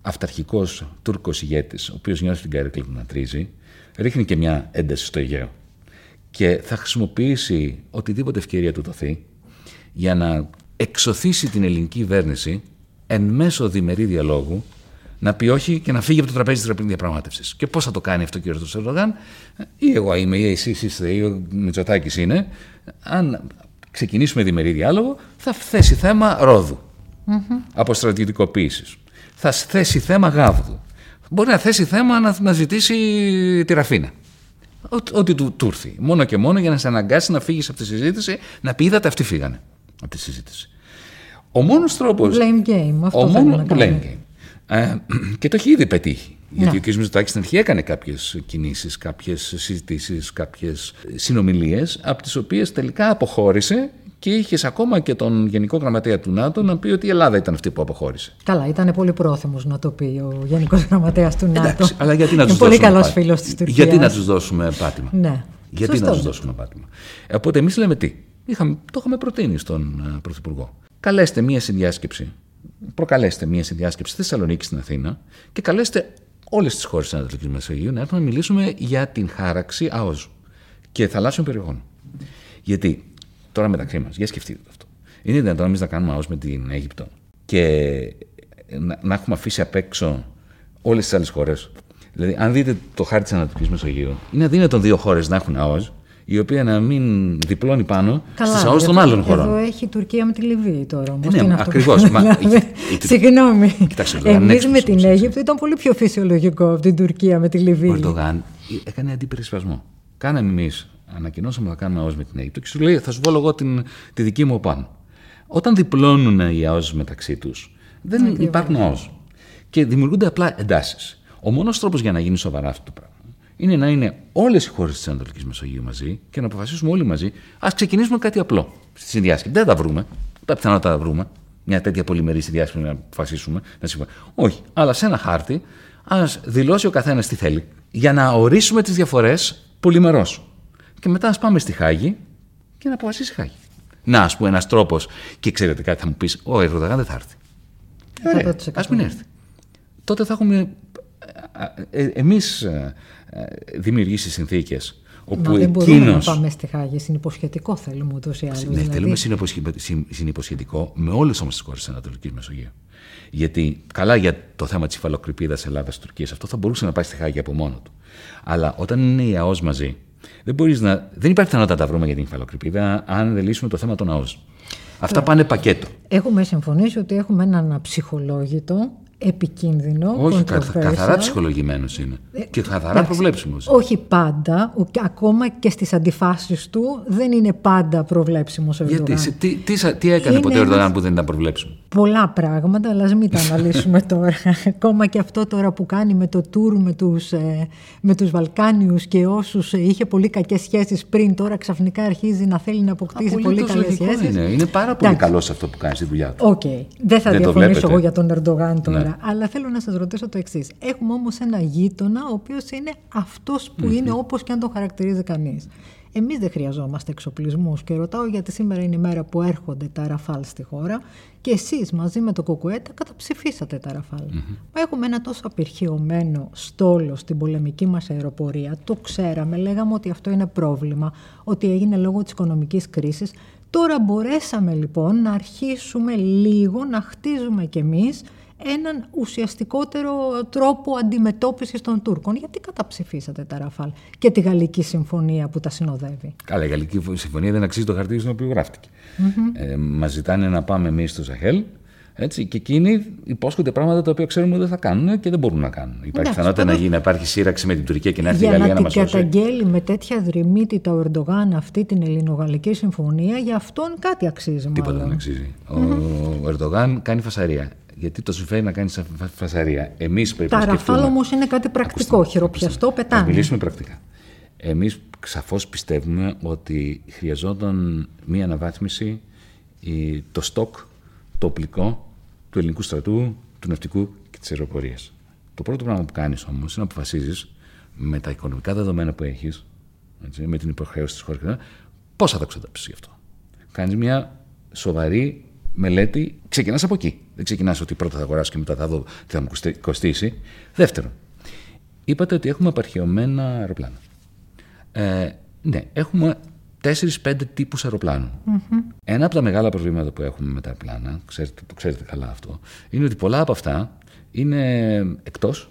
αυταρχικός Τούρκος ηγέτης, ο οποίος νιώθει την καρέκλα του να τρίζει, ρίχνει και μια ένταση στο Αιγαίο. Και θα χρησιμοποιήσει οτιδήποτε ευκαιρία του δοθεί για να εξωθήσει την ελληνική κυβέρνηση εν μέσω διμερή διαλόγου να πει όχι και να φύγει από το τραπέζι της διαπραγμάτευσης. Και πώς θα το κάνει αυτό ο κ. Ερντογάν, ή εγώ είμαι, ή εσεί είστε, ή ο Μητσοτάκης είναι, αν ξεκινήσουμε διμερή διάλογο, θα θέσει θέμα Ρόδου mm-hmm. από στρατιωτικοποίηση. Θα θέσει θέμα Γάβδου. Μπορεί να θέσει θέμα να, να ζητήσει τη Ραφίνα. Ό,τι του, του έρθει. Μόνο και μόνο για να σε αναγκάσει να φύγεις από τη συζήτηση, να πει: Είδατε, αυτοί φύγανε από τη συζήτηση. Ο μόνος τρόπο. Blame game. Αυτό ο μόνο, να blame game. Ε, και το έχει ήδη πετύχει. Γιατί ναι. ο κ. Μητσοτάκης στην αρχή έκανε κάποιες κινήσεις, κάποιες συζητήσεις, κάποιες συνομιλίες, από τις οποίες τελικά αποχώρησε και είχες ακόμα και τον Γενικό Γραμματέα του ΝΑΤΟ να πει ότι η Ελλάδα ήταν αυτή που αποχώρησε. Καλά, ήταν πολύ πρόθυμος να το πει ο Γενικός Γραμματέας του ΝΑΤΟ. Εντάξει, αλλά γιατί να τους πολύ καλός φίλος της Τουρκίας. Γιατί να τους δώσουμε πάτημα; Ναι. Γιατί να τους δώσουμε πάτημα; Οπότε εμείς λέμε τι; Είχαμε, το είχαμε προτείνει στον uh, Πρωθυπουργό. Καλέστε μία συνδιάσκεψη. Προκαλέστε μία συνδιάσκεψη στη Θεσσαλονίκη στην Αθήνα και καλέστε όλες τις χώρες της Ανατολικής Μεσογείου να έρθουν να μιλήσουμε για την χάραξη ΑΟΖ και θαλάσσιων περιοχών. Γιατί Τώρα μεταξύ μας, για σκεφτείτε αυτό. Είναι δυνατόν εμείς να κάνουμε ΑΟΣ με την Αίγυπτο και να, να έχουμε αφήσει απ' έξω όλες τις άλλες χώρες. Δηλαδή, αν δείτε το χάρτη της Ανατολικής Μεσογείου, είναι αδύνατον δύο χώρες να έχουν ΑΟΣ η οποία να μην διπλώνει πάνω στις ΑΟΣ των άλλων χωρών. Εδώ έχει η Τουρκία με τη Λιβύη τώρα όμως. Ε, ναι, ακριβώς. δηλαδή, συγγνώμη. Εμείς με την Αίγυπτο ήταν πολύ πιο φυσιολογικό από την Τουρκία με τη Λιβύη. Ο Ερντογάν έκανε αντιπερισπασμό. Κάναμε εμείς ανακοινώσαμε να κάνουμε ΑΟΣ με την Αίγυπτο και σου λέει θα σου βάλω εγώ την, τη δική μου πάνω. Όταν διπλώνουν οι ΑΟΣ μεταξύ τους, δεν υπάρχουν ΑΟΣ. Και δημιουργούνται απλά εντάσεις. Ο μόνος τρόπος για να γίνει σοβαρά αυτό το πράγμα είναι να είναι όλες οι χώρες της Ανατολικής Μεσογείου μαζί και να αποφασίσουμε όλοι μαζί. Α ξεκινήσουμε κάτι απλό στη συνδιάσκεψη. Δεν τα βρούμε. Τα πιθανότητα τα βρούμε. Μια τέτοια πολυμερή συνδιάσκεψη να αποφασίσουμε. Να Όχι. Αλλά σε ένα χάρτη ας δηλώσει ο καθένας τι θέλει για να ορίσουμε τις διαφορές πολυμερό και μετά ας πάμε στη Χάγη και να αποφασίσει η Χάγη. Να, ας πούμε, ένας τρόπος. Και ξέρετε κάτι, θα μου πεις: Ο Ερντογάν δεν θα έρθει. Ωραία, ας μην έρθει. Τότε θα έχουμε ε, ε, εμείς ε, δημιουργήσει συνθήκες Όπου Μα δεν μπορούμε να πάμε στη Χάγη. Συνυποσχετικό θέλουμε ούτως ή άλλως. Ναι, δηλαδή... θέλουμε συνυποσχετικό με όλες όμως τις χώρες της Ανατολικής Μεσογείου. Γιατί καλά για το θέμα της υφαλοκρηπίδας Ελλάδα-Τουρκία, αυτό θα μπορούσε να πάει στη Χάγη από μόνο του. Αλλά όταν είναι η ΑΟΣ μαζί, δεν, μπορείς να... δεν υπάρχει πιθανότητα να τα βρούμε για την υφαλοκρηπίδα αν δεν λύσουμε το θέμα των ΑΟΣ. Αυτά πάνε πακέτο. Έχουμε συμφωνήσει ότι έχουμε έναν ψυχολόγητο επικίνδυνο. Όχι, καθαρά ψυχολογημένος είναι. Ε, και καθαρά προβλέψιμος. Όχι πάντα, ακόμα και στις αντιφάσεις του δεν είναι πάντα προβλέψιμος ο Γιατί, τι, τι, τι, έκανε ποτέ ο Ερντογάν που δεν ήταν προβλέψιμο; Πολλά πράγματα, αλλά μην τα αναλύσουμε τώρα. ακόμα και αυτό τώρα που κάνει με το τουρ με τους ε, με τους Βαλκάνιους και όσους ε, είχε πολύ κακές σχέσεις πριν, τώρα ξαφνικά αρχίζει να θέλει να αποκτήσει πολύ καλές σχέσεις. Είναι. είναι πάρα πολύ καλός αυτό που κάνει στη δουλειά του. Okay. Δεν θα δεν διαφωνήσω εγώ για τον Ερντογάν τώρα. Ναι. Αλλά θέλω να σας ρωτήσω το εξής. Έχουμε όμως ένα γείτονα, ο οποίος είναι αυτός που είναι όπως και αν τον χαρακτηρίζει κανείς. Εμείς δεν χρειαζόμαστε εξοπλισμούς και ρωτάω γιατί σήμερα είναι η μέρα που έρχονται τα ραφάλ στη χώρα και εσείς μαζί με το Κουκουέτα καταψηφίσατε τα ραφάλ. Mm-hmm. Έχουμε ένα τόσο απειρχιωμένο στόλο στην πολεμική μας αεροπορία. Το ξέραμε, λέγαμε ότι αυτό είναι πρόβλημα, ότι έγινε λόγω της οικονομικής κρίσης. Τώρα μπορέσαμε λοιπόν να αρχίσουμε λίγο να χτίζουμε κι εμείς έναν ουσιαστικότερο τρόπο αντιμετώπισης των Τούρκων. Γιατί καταψηφίσατε τα Ραφάλ και τη Γαλλική Συμφωνία που τα συνοδεύει; Καλά, η Γαλλική Συμφωνία δεν αξίζει το χαρτί στον οποίο γράφτηκε. Mm-hmm. Ε, Μας ζητάνε να πάμε εμείς στο Σαχέλ έτσι, και εκείνοι υπόσχονται πράγματα τα οποία ξέρουμε ότι δεν θα κάνουν και δεν μπορούν να κάνουν. Υπάρχει πιθανότητα να, γίνει, να υπάρχει σύραξη με την Τουρκία και να έρθει η Γαλλία να μας σώσει. Για να καταγγέλει με τέτοια δρυμύτητα ο Ερντογάν αυτή την Ελληνογαλλική συμφωνία, για αυτόν κάτι αξίζει. Τίποτα δεν αξίζει. Mm-hmm. Ο Ερντογάν κάνει φασαρία γιατί το συμφέρει να κάνει φασαρία. Εμείς πρέπει Τα ραφάλ όμως είναι κάτι πρακτικό, χειροπιαστό, πετάνε. Θα μιλήσουμε πρακτικά. Εμείς σαφώς πιστεύουμε ότι χρειαζόταν μία αναβάθμιση το στόκ, το οπλικό του ελληνικού στρατού, του ναυτικού και της αεροπορίας. Το πρώτο πράγμα που κάνεις όμως είναι να αποφασίζεις με τα οικονομικά δεδομένα που έχεις, με την υποχρέωση της χώρας, πώς θα τα ξοδέψει γι' αυτό. Κάνεις μια σοβαρή μελέτη, ξεκινάς από εκεί. Δεν ξεκινάς ότι πρώτα θα αγοράσω και μετά θα δω τι θα μου κοστίσει. Δεύτερον, είπατε ότι έχουμε απαρχαιωμένα αεροπλάνα. Ε, ναι, έχουμε 4-5 τύπους αεροπλάνων. Mm-hmm. Ένα από τα μεγάλα προβλήματα που έχουμε με τα αεροπλάνα, ξέρετε, το ξέρετε καλά αυτό, είναι ότι πολλά από αυτά είναι εκτός,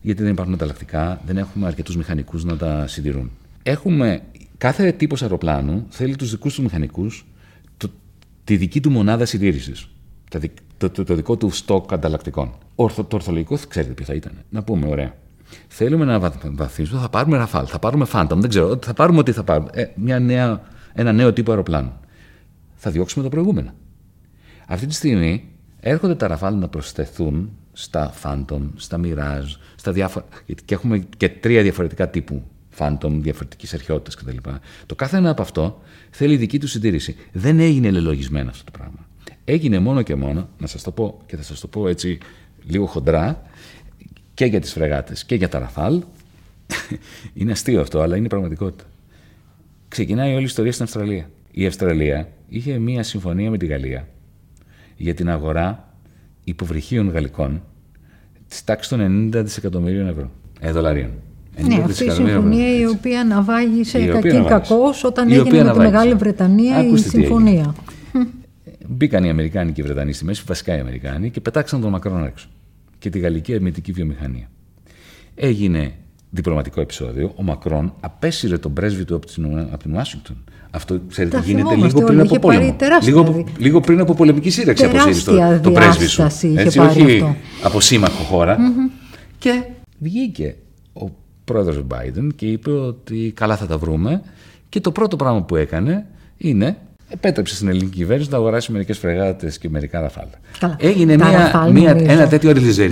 γιατί δεν υπάρχουν ανταλλακτικά, δεν έχουμε αρκετούς μηχανικούς να τα συντηρούν. Έχουμε, κάθε τύπος αεροπλάνου θέλει τους δικούς του μηχανικούς τη δική του μονάδα συντήρησης. Το, το, το, δικό του στόκ ανταλλακτικών. Ορθο, το ορθολογικό ξέρετε ποιο θα ήταν. Να πούμε, ωραία. Θέλουμε να βαθίσουμε, θα πάρουμε Ραφάλ, θα πάρουμε Phantom, δεν ξέρω, θα πάρουμε ό,τι θα πάρουμε. Ε, μια νέα, ένα νέο τύπο αεροπλάνου. Θα διώξουμε τα προηγούμενα. Αυτή τη στιγμή έρχονται τα Ραφάλ να προσθεθούν στα Phantom, στα Mirage, στα διάφορα. Και έχουμε και τρία διαφορετικά τύπου Phantom, διαφορετικής αρχαιότητας κτλ. Το κάθε ένα από αυτό θέλει δική του συντήρηση. Δεν έγινε ελελογισμένο αυτό το πράγμα. Έγινε μόνο και μόνο, να σας το πω και θα σας το πω έτσι λίγο χοντρά, και για τις φρεγάτες και για τα Ραφάλ. είναι αστείο αυτό, αλλά είναι πραγματικότητα. Ξεκινάει όλη η ιστορία στην Αυστραλία. Η Αυστραλία είχε μία συμφωνία με τη Γαλλία για την αγορά υποβρυχίων γαλλικών της τάξης των 90 δισεκατομμυρίων ευρώ. Ε, δολαρίων. Ναι, αυτή η συμφωνία η οποία αναβάγει σε κακή κακός όταν έγινε με τη Μεγάλη Βρετανία η συμφωνία. Μπήκαν οι Αμερικάνοι και οι Βρετανοί στη μέση, βασικά οι Αμερικάνοι, και πετάξαν τον Μακρόν έξω. Και τη γαλλική αμυντική βιομηχανία. Έγινε διπλωματικό επεισόδιο. Ο Μακρόν απέσυρε τον πρέσβη του από την Ουάσιγκτον. Αυτό ξέρετε γίνεται λίγο πριν από πόλεμο. Λίγο, λίγο πριν από πολεμική σύραξη αποσύρει το, το πρέσβη σου. Έτσι, όχι αυτό. από σύμμαχο χώρα. Και βγήκε ο πρόεδρος Biden και είπε ότι καλά θα τα βρούμε και το πρώτο πράγμα που έκανε είναι επέτρεψε στην ελληνική κυβέρνηση να αγοράσει μερικές φρεγάτες και μερικά ραφάλ. Έγινε μια, μια, ένα τέτοιο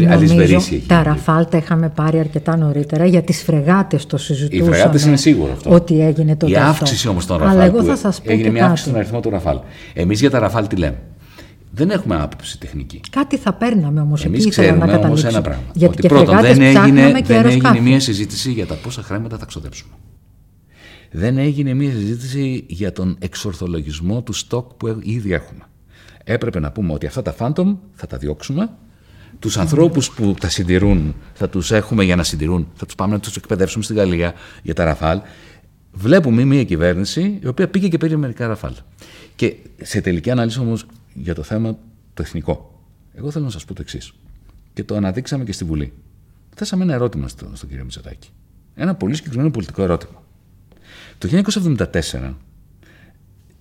αλυσβερίσι. Τα ραφάλ τα είχαμε πάρει αρκετά νωρίτερα για τις φρεγάτες το συζητούσαμε. Οι φρεγάτες είναι σίγουρο αυτό. Ότι έγινε το Η αύξηση όμως των ραφάλ. Αλλά εγώ θα σας πω. Έγινε μια αύξηση στον αριθμό του ραφάλ. Εμείς για τα ραφάλ τι λέμε; Δεν έχουμε άποψη τεχνική. Κάτι θα παίρναμε όμως εκεί. Εμείς ξέρουμε όμως ένα πράγμα. Γιατί ότι και πρώτον δεν έγινε, δεν έγινε μια συζήτηση για τα πόσα χρήματα θα ξοδέψουμε. Δεν έγινε μια συζήτηση για τον εξορθολογισμό του στόκ που ήδη έχουμε. Έπρεπε να πούμε ότι αυτά τα Phantom θα τα διώξουμε. Τους ανθρώπους που τα συντηρούν θα τους έχουμε για να συντηρούν. Θα τους πάμε να τους εκπαιδεύσουμε στη Γαλλία για τα Ραφάλ. Βλέπουμε μια κυβέρνηση η οποία πήγε και πήρε μερικά Ραφάλ. Και σε τελική ανάλυση όμως για το θέμα το εθνικό. Εγώ θέλω να σας πω το εξής. Και το αναδείξαμε και στη Βουλή. Θέσαμε ένα ερώτημα στον, στον κύριο Μητσοτάκη. Ένα πολύ συγκεκριμένο πολιτικό ερώτημα. Το 1974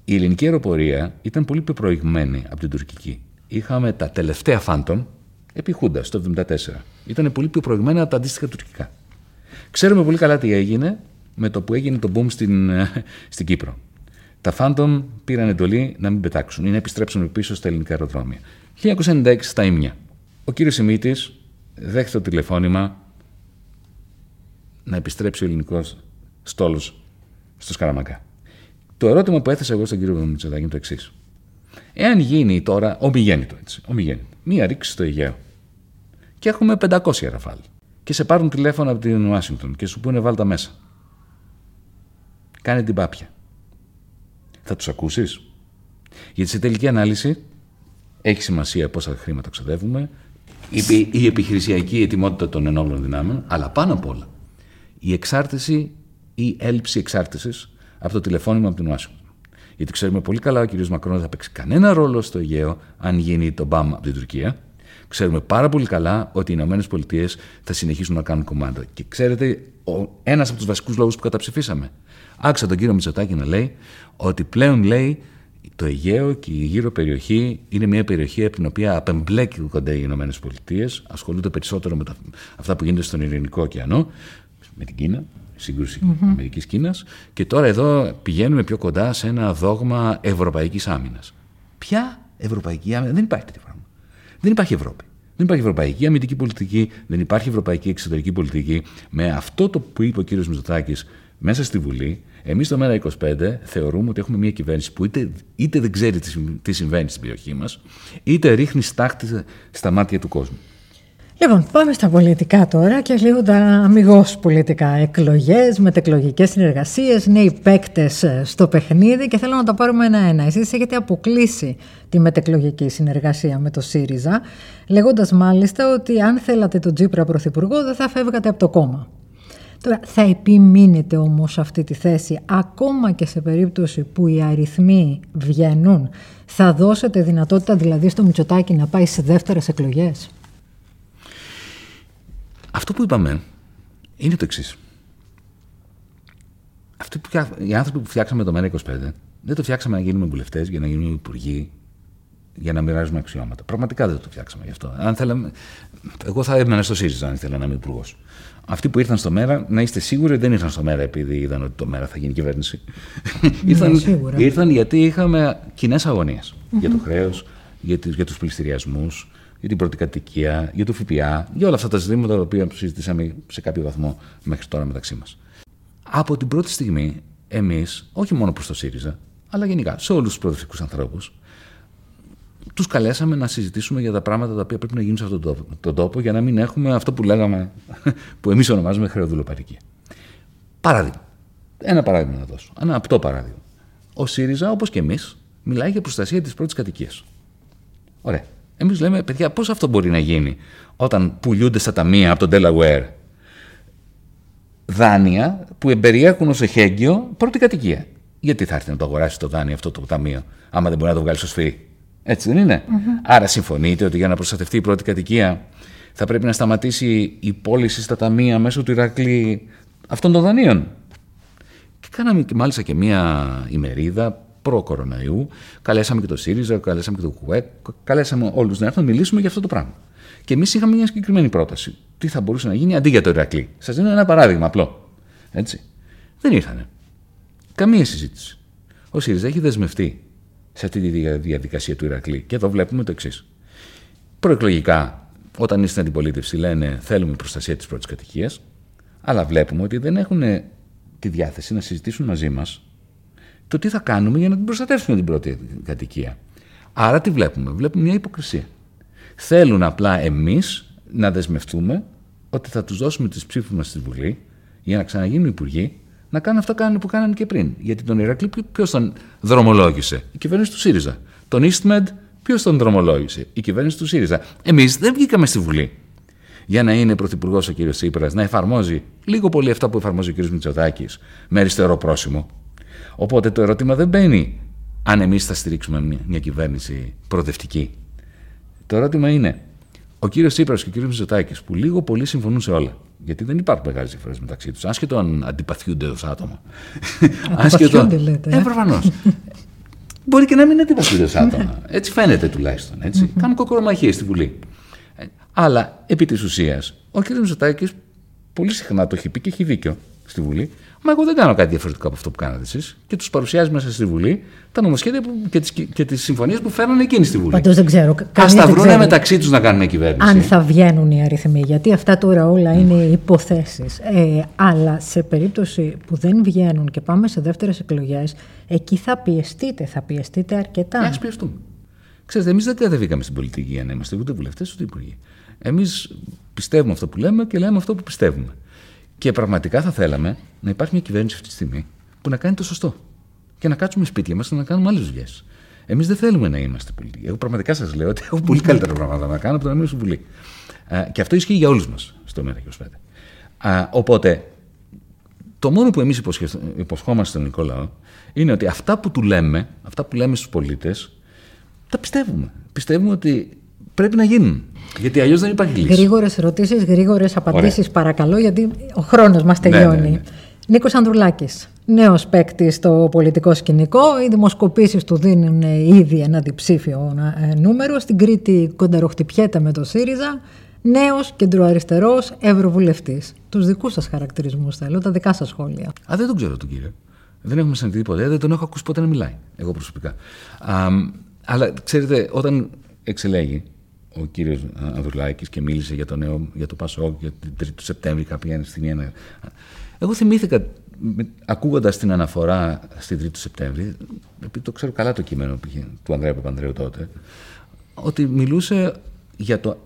η ελληνική αεροπορία ήταν πολύ πιο προηγμένη από την τουρκική. Είχαμε τα τελευταία Phantom επί Χούντα το 1974. Ήταν πολύ πιο προηγμένα από τα αντίστοιχα τουρκικά. Ξέρουμε πολύ καλά τι έγινε με το που έγινε το boom στην, στην Κύπρο. Τα Phantom πήραν εντολή να μην πετάξουν ή να επιστρέψουν πίσω στα ελληνικά αεροδρόμια. 1996 στα Ήμια. Ο κύριος Σιμίτης δέχεται το τηλεφώνημα να επιστρέψει ο ελληνικός στόλος στο Σκαραμακά. Το ερώτημα που έθεσα εγώ στον κύριο Μητσοτάκη είναι το εξής. Εάν γίνει τώρα ομιγέννητο, έτσι, ομιγέννητο, μία ρήξη στο Αιγαίο και έχουμε 500 ραφάλ και σε πάρουν τηλέφωνο από την Ουάσιγκτον και σου πούνε βάλτα μέσα. Κάνε την πάπια. Θα τους ακούσεις; Γιατί σε τελική ανάλυση έχει σημασία πόσα χρήματα ξοδεύουμε, η, η επιχειρησιακή ετοιμότητα των ενόπλων δυνάμεων, αλλά πάνω απ' όλα η εξάρτηση ή η έλλειψη εξάρτησης από το τηλεφώνημα από την Ουάσιγκτον. Γιατί ξέρουμε πολύ καλά ο κ. Μακρόν δεν θα παίξει κανένα ρόλο στο Αιγαίο αν γίνει το μπαμ από την Τουρκία. Ξέρουμε πάρα πολύ καλά ότι οι Ηνωμένες Πολιτείες θα συνεχίσουν να κάνουν κομμάτι. Και ξέρετε, ένας από τους βασικούς λόγους που καταψηφίσαμε. Άκουσα τον κύριο Μητσοτάκη να λέει ότι πλέον λέει το Αιγαίο και η γύρω περιοχή είναι μια περιοχή από την οποία απεμπλέκονται οι Ηνωμένες Πολιτείες, ασχολούνται περισσότερο με τα, αυτά που γίνονται στον Ειρηνικό ωκεανό, με την Κίνα, σύγκρουση mm-hmm. Αμερική Κίνα. Και τώρα εδώ πηγαίνουμε πιο κοντά σε ένα δόγμα ευρωπαϊκής άμυνας. Ποια ευρωπαϊκή άμυνα, δεν υπάρχει τέτοιο πράγμα. Δεν υπάρχει Ευρώπη. Δεν υπάρχει ευρωπαϊκή αμυντική πολιτική, δεν υπάρχει ευρωπαϊκή εξωτερική πολιτική. Με αυτό το που είπε ο κύριος Μητσοτάκης μέσα στη Βουλή, εμείς στο ΜΕΡΑ25 θεωρούμε ότι έχουμε μια κυβέρνηση που είτε, είτε δεν ξέρει τι συμβαίνει στην περιοχή μας, είτε ρίχνει στάχτη στα μάτια του κόσμου. Λοιπόν, πάμε στα πολιτικά τώρα και λίγο τα αμυγός πολιτικά. Εκλογές, μετεκλογικές συνεργασίες, νέοι παίκτες στο παιχνίδι και θέλω να τα πάρουμε ένα-ένα. Εσείς έχετε αποκλείσει τη μετεκλογική συνεργασία με το ΣΥΡΙΖΑ, λέγοντας μάλιστα ότι αν θέλατε τον Τζίπρα πρωθυπουργό δεν θα φεύγατε από το κόμμα. Τώρα, θα επιμείνετε όμως αυτή τη θέση ακόμα και σε περίπτωση που οι αριθμοί βγαίνουν. Θα δώσετε δυνατότητα δηλαδή στο Μητσοτάκι να πάει σε δεύτερες εκλογές; Αυτό που είπαμε είναι το εξής. Αυτοί που, οι άνθρωποι που φτιάξαμε το ΜΕΝΑ 25 δεν το φτιάξαμε να γίνουμε βουλευτές, για να γίνουμε υπουργοί, για να μοιράζουμε αξιώματα. Πραγματικά δεν το φτιάξαμε γι' αυτό. Αν θέλαμε, εγώ θα έμενα στο ΣΥΡΙΖΑ αν ήθελα να είμαι υπουργός. Αυτοί που ήρθαν στο ΜΕΡΑ, να είστε σίγουροι, δεν ήρθαν στο ΜΕΡΑ επειδή είδαν ότι το ΜΕΡΑ θα γίνει κυβέρνηση. Ναι, ήρθαν, ήρθαν γιατί είχαμε κοινές για το χρέος, για, για τους πληστηριασμούς, για την πρώτη κατοικία, για το ΦΠΑ, για όλα αυτά τα ζητήματα τα οποία συζητήσαμε σε κάποιο βαθμό μέχρι τώρα μεταξύ μας. Από την πρώτη στιγμή, εμείς, όχι μόνο προς το ΣΥΡΙΖΑ, αλλά γενικά σε όλους τους προοδευτικούς ανθρώπους, τους καλέσαμε να συζητήσουμε για τα πράγματα τα οποία πρέπει να γίνουν σε αυτόν τον τόπο, για να μην έχουμε αυτό που λέγαμε, που εμείς ονομάζουμε χρεοδουλοπαρική. Παράδειγμα. Ένα παράδειγμα να δώσω. Ένα απτό παράδειγμα. Ο ΣΥΡΙΖΑ, όπως και εμείς, μιλάει για προστασία της πρώτης κατοικίας. Ωραία. Εμείς λέμε, παιδιά, πώς αυτό μπορεί να γίνει όταν πουλούνται στα ταμεία από τον Delaware δάνεια που εμπεριέχουν ως εχέγγυο πρώτη κατοικία; Γιατί θα έρθει να το αγοράσει το δάνειο αυτό το ταμείο, άμα δεν μπορεί να το βγάλει στο σφυρί; Έτσι δεν είναι. Άρα συμφωνείτε ότι για να προστατευτεί η πρώτη κατοικία θα πρέπει να σταματήσει η πώληση στα ταμεία μέσω του Ηρακλή αυτών των δανείων; Και κάναμε μάλιστα και μία ημερίδα προ-κοροναϊού. Καλέσαμε και το ΣΥΡΙΖΑ, καλέσαμε και το ΚΟΕΚ, καλέσαμε όλους να έρθουν να μιλήσουμε για αυτό το πράγμα. Και εμείς είχαμε μια συγκεκριμένη πρόταση. Τι θα μπορούσε να γίνει αντί για το Ηρακλή. Σας δίνω ένα παράδειγμα απλό. Έτσι. Δεν ήρθανε. Καμία συζήτηση. Ο ΣΥΡΙΖΑ έχει δεσμευτεί σε αυτή τη διαδικασία του Ηρακλή. Και εδώ βλέπουμε το εξής. Προεκλογικά, όταν είστε στην αντιπολίτευση, λένε θέλουμε προστασία της πρώτης κατοικίας, αλλά βλέπουμε ότι δεν έχουν τη διάθεση να συζητήσουν μαζί μας το τι θα κάνουμε για να την προστατεύσουμε την πρώτη κατοικία. Άρα τι βλέπουμε; Βλέπουμε μια υποκρισία. Θέλουν απλά εμείς να δεσμευτούμε ότι θα τους δώσουμε τις ψήφους μας στη Βουλή για να ξαναγίνουν υπουργοί να κάνουν αυτά που κάνανε και πριν. Γιατί τον Ηρακλή ποιο τον δρομολόγησε, η κυβέρνηση του ΣΥΡΙΖΑ. Τον Eastmed ποιος τον δρομολόγησε, η κυβέρνηση του ΣΥΡΙΖΑ. Εμείς δεν βγήκαμε στη Βουλή για να είναι πρωθυπουργός ο κ. Τσίπρας, να εφαρμόζει λίγο πολύ αυτά που εφαρμόζει ο κ. Μητσοτάκης με αριστερό πρόσημο. Οπότε το ερώτημα δεν μπαίνει αν εμείς θα στηρίξουμε μια, κυβέρνηση προοδευτική. Το ερώτημα είναι ο κύριος Τσίπρας και ο κύριος Μητσοτάκης που λίγο πολύ συμφωνούν σε όλα. Γιατί δεν υπάρχουν μεγάλες διαφορές μεταξύ τους, άσχετο αν αντιπαθιούνται ως άτομα. άσχετο. λέτε. Ε, προφανώς. Μπορεί και να μην αντιπαθιούνται ως άτομα. Έτσι φαίνεται τουλάχιστον. Έτσι. Κάνουν κοκορομαχίες στη Βουλή. Ε, αλλά επί της ουσίας, ο κ. Μητσοτάκης πολύ συχνά το έχει πει και έχει δίκιο στη Βουλή. Μα εγώ δεν κάνω κάτι διαφορετικό από αυτό που κάνατε εσείς. Και τους παρουσιάζεις μέσα στη Βουλή τα νομοσχέδια που, και τι και τις συμφωνίες που φέρνανε εκείνη στη Βουλή. Πάντως δεν ξέρω. Α τα βρουν μεταξύ τους να κάνουν κυβέρνηση. Αν θα βγαίνουν οι αριθμοί. Γιατί αυτά τώρα όλα είναι υποθέσεις. Ε, αλλά σε περίπτωση που δεν βγαίνουν και πάμε σε δεύτερες εκλογές, εκεί θα πιεστείτε. Θα πιεστείτε αρκετά. Α πιεστούμε. Ξέρετε, εμείς δεν κατεβήκαμε στην πολιτική για να είμαστε ούτε βουλευτές ούτε υπουργοί. Εμείς πιστεύουμε αυτό που λέμε και λέμε αυτό που πιστεύουμε. Και πραγματικά θα θέλαμε να υπάρχει μια κυβέρνηση αυτή τη στιγμή που να κάνει το σωστό. Και να κάτσουμε σπίτια μας και να κάνουμε άλλες δουλειές. Εμείς δεν θέλουμε να είμαστε πολιτικοί. Εγώ πραγματικά σας λέω ότι έχω πολύ καλύτερα πράγματα να κάνω από το να μείνω στη Βουλή. Και αυτό ισχύει για όλους μας στο ΜΕΡΑ25. Οπότε, το μόνο που εμείς υποσχόμαστε στον Νικόλαο είναι ότι αυτά που του λέμε, αυτά που λέμε στους πολίτες, τα πιστεύουμε. Πιστεύουμε ότι πρέπει να γίνουν. Γιατί αλλιώς δεν υπάρχει λύση. Γρήγορες ερωτήσεις, γρήγορες απαντήσεις, παρακαλώ, γιατί ο χρόνος μας τελειώνει. Ναι, ναι, ναι. Νίκος Ανδρουλάκης, νέος παίκτης στο πολιτικό σκηνικό. Οι δημοσκοπήσεις του δίνουν ήδη ένα διψήφιο ε, νούμερο. Στην Κρήτη κονταροχτυπιέται με το ΣΥΡΙΖΑ. Νέος κεντροαριστερός ευρωβουλευτής. Τους δικούς σας χαρακτηρισμούς θέλω, τα δικά σας σχόλια. Α, δεν τον ξέρω τον κύριο. Δεν έχουμε συναντηθεί ποτέ, δεν τον έχω ακούσει ποτέ να μιλάει. Εγώ προσωπικά. Α, αλλά ξέρετε, όταν εξελέγει ο κύριος Ανδρουλάκης και μίλησε για το νέο, για το Πασόκ, για την 3η του Σεπτέμβρη κάποια στιγμή. Εγώ θυμήθηκα, ακούγοντας την αναφορά στην 3η του Σεπτέμβρη, επειδή το ξέρω καλά το κείμενο του Ανδρέα Παπανδρέου τότε, ότι μιλούσε για, το,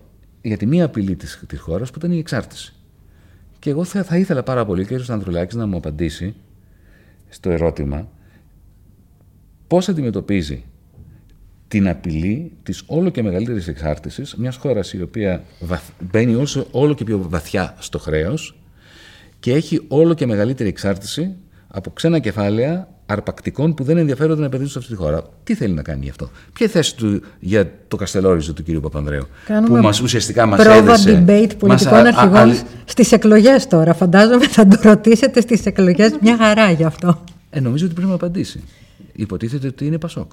για τη μία απειλή της, της χώρας που ήταν η εξάρτηση. Και εγώ θα, θα ήθελα πάρα πολύ, κύριος Ανδρουλάκης, να μου απαντήσει στο ερώτημα πώς αντιμετωπίζει την απειλή της όλο και μεγαλύτερης εξάρτησης μιας χώρας η οποία μπαίνει όσο, όλο και πιο βαθιά στο χρέος και έχει όλο και μεγαλύτερη εξάρτηση από ξένα κεφάλαια αρπακτικών που δεν ενδιαφέρονται να επενδύσουν σε αυτή τη χώρα. Τι θέλει να κάνει γι' αυτό; Ποια η θέση του για το καστελόριζο του κ. Παπανδρέου. Κάνουμε που μας, ουσιαστικά μας πρόβα έδεσε... debate πολιτικών μας, αρχηγών α, στις εκλογές τώρα. Φαντάζομαι θα το ρωτήσετε στις εκλογές μια χαρά γι' αυτό. Ε, νομίζω ότι πρέπει να απαντήσει. Υποτίθεται ότι είναι Πασόκ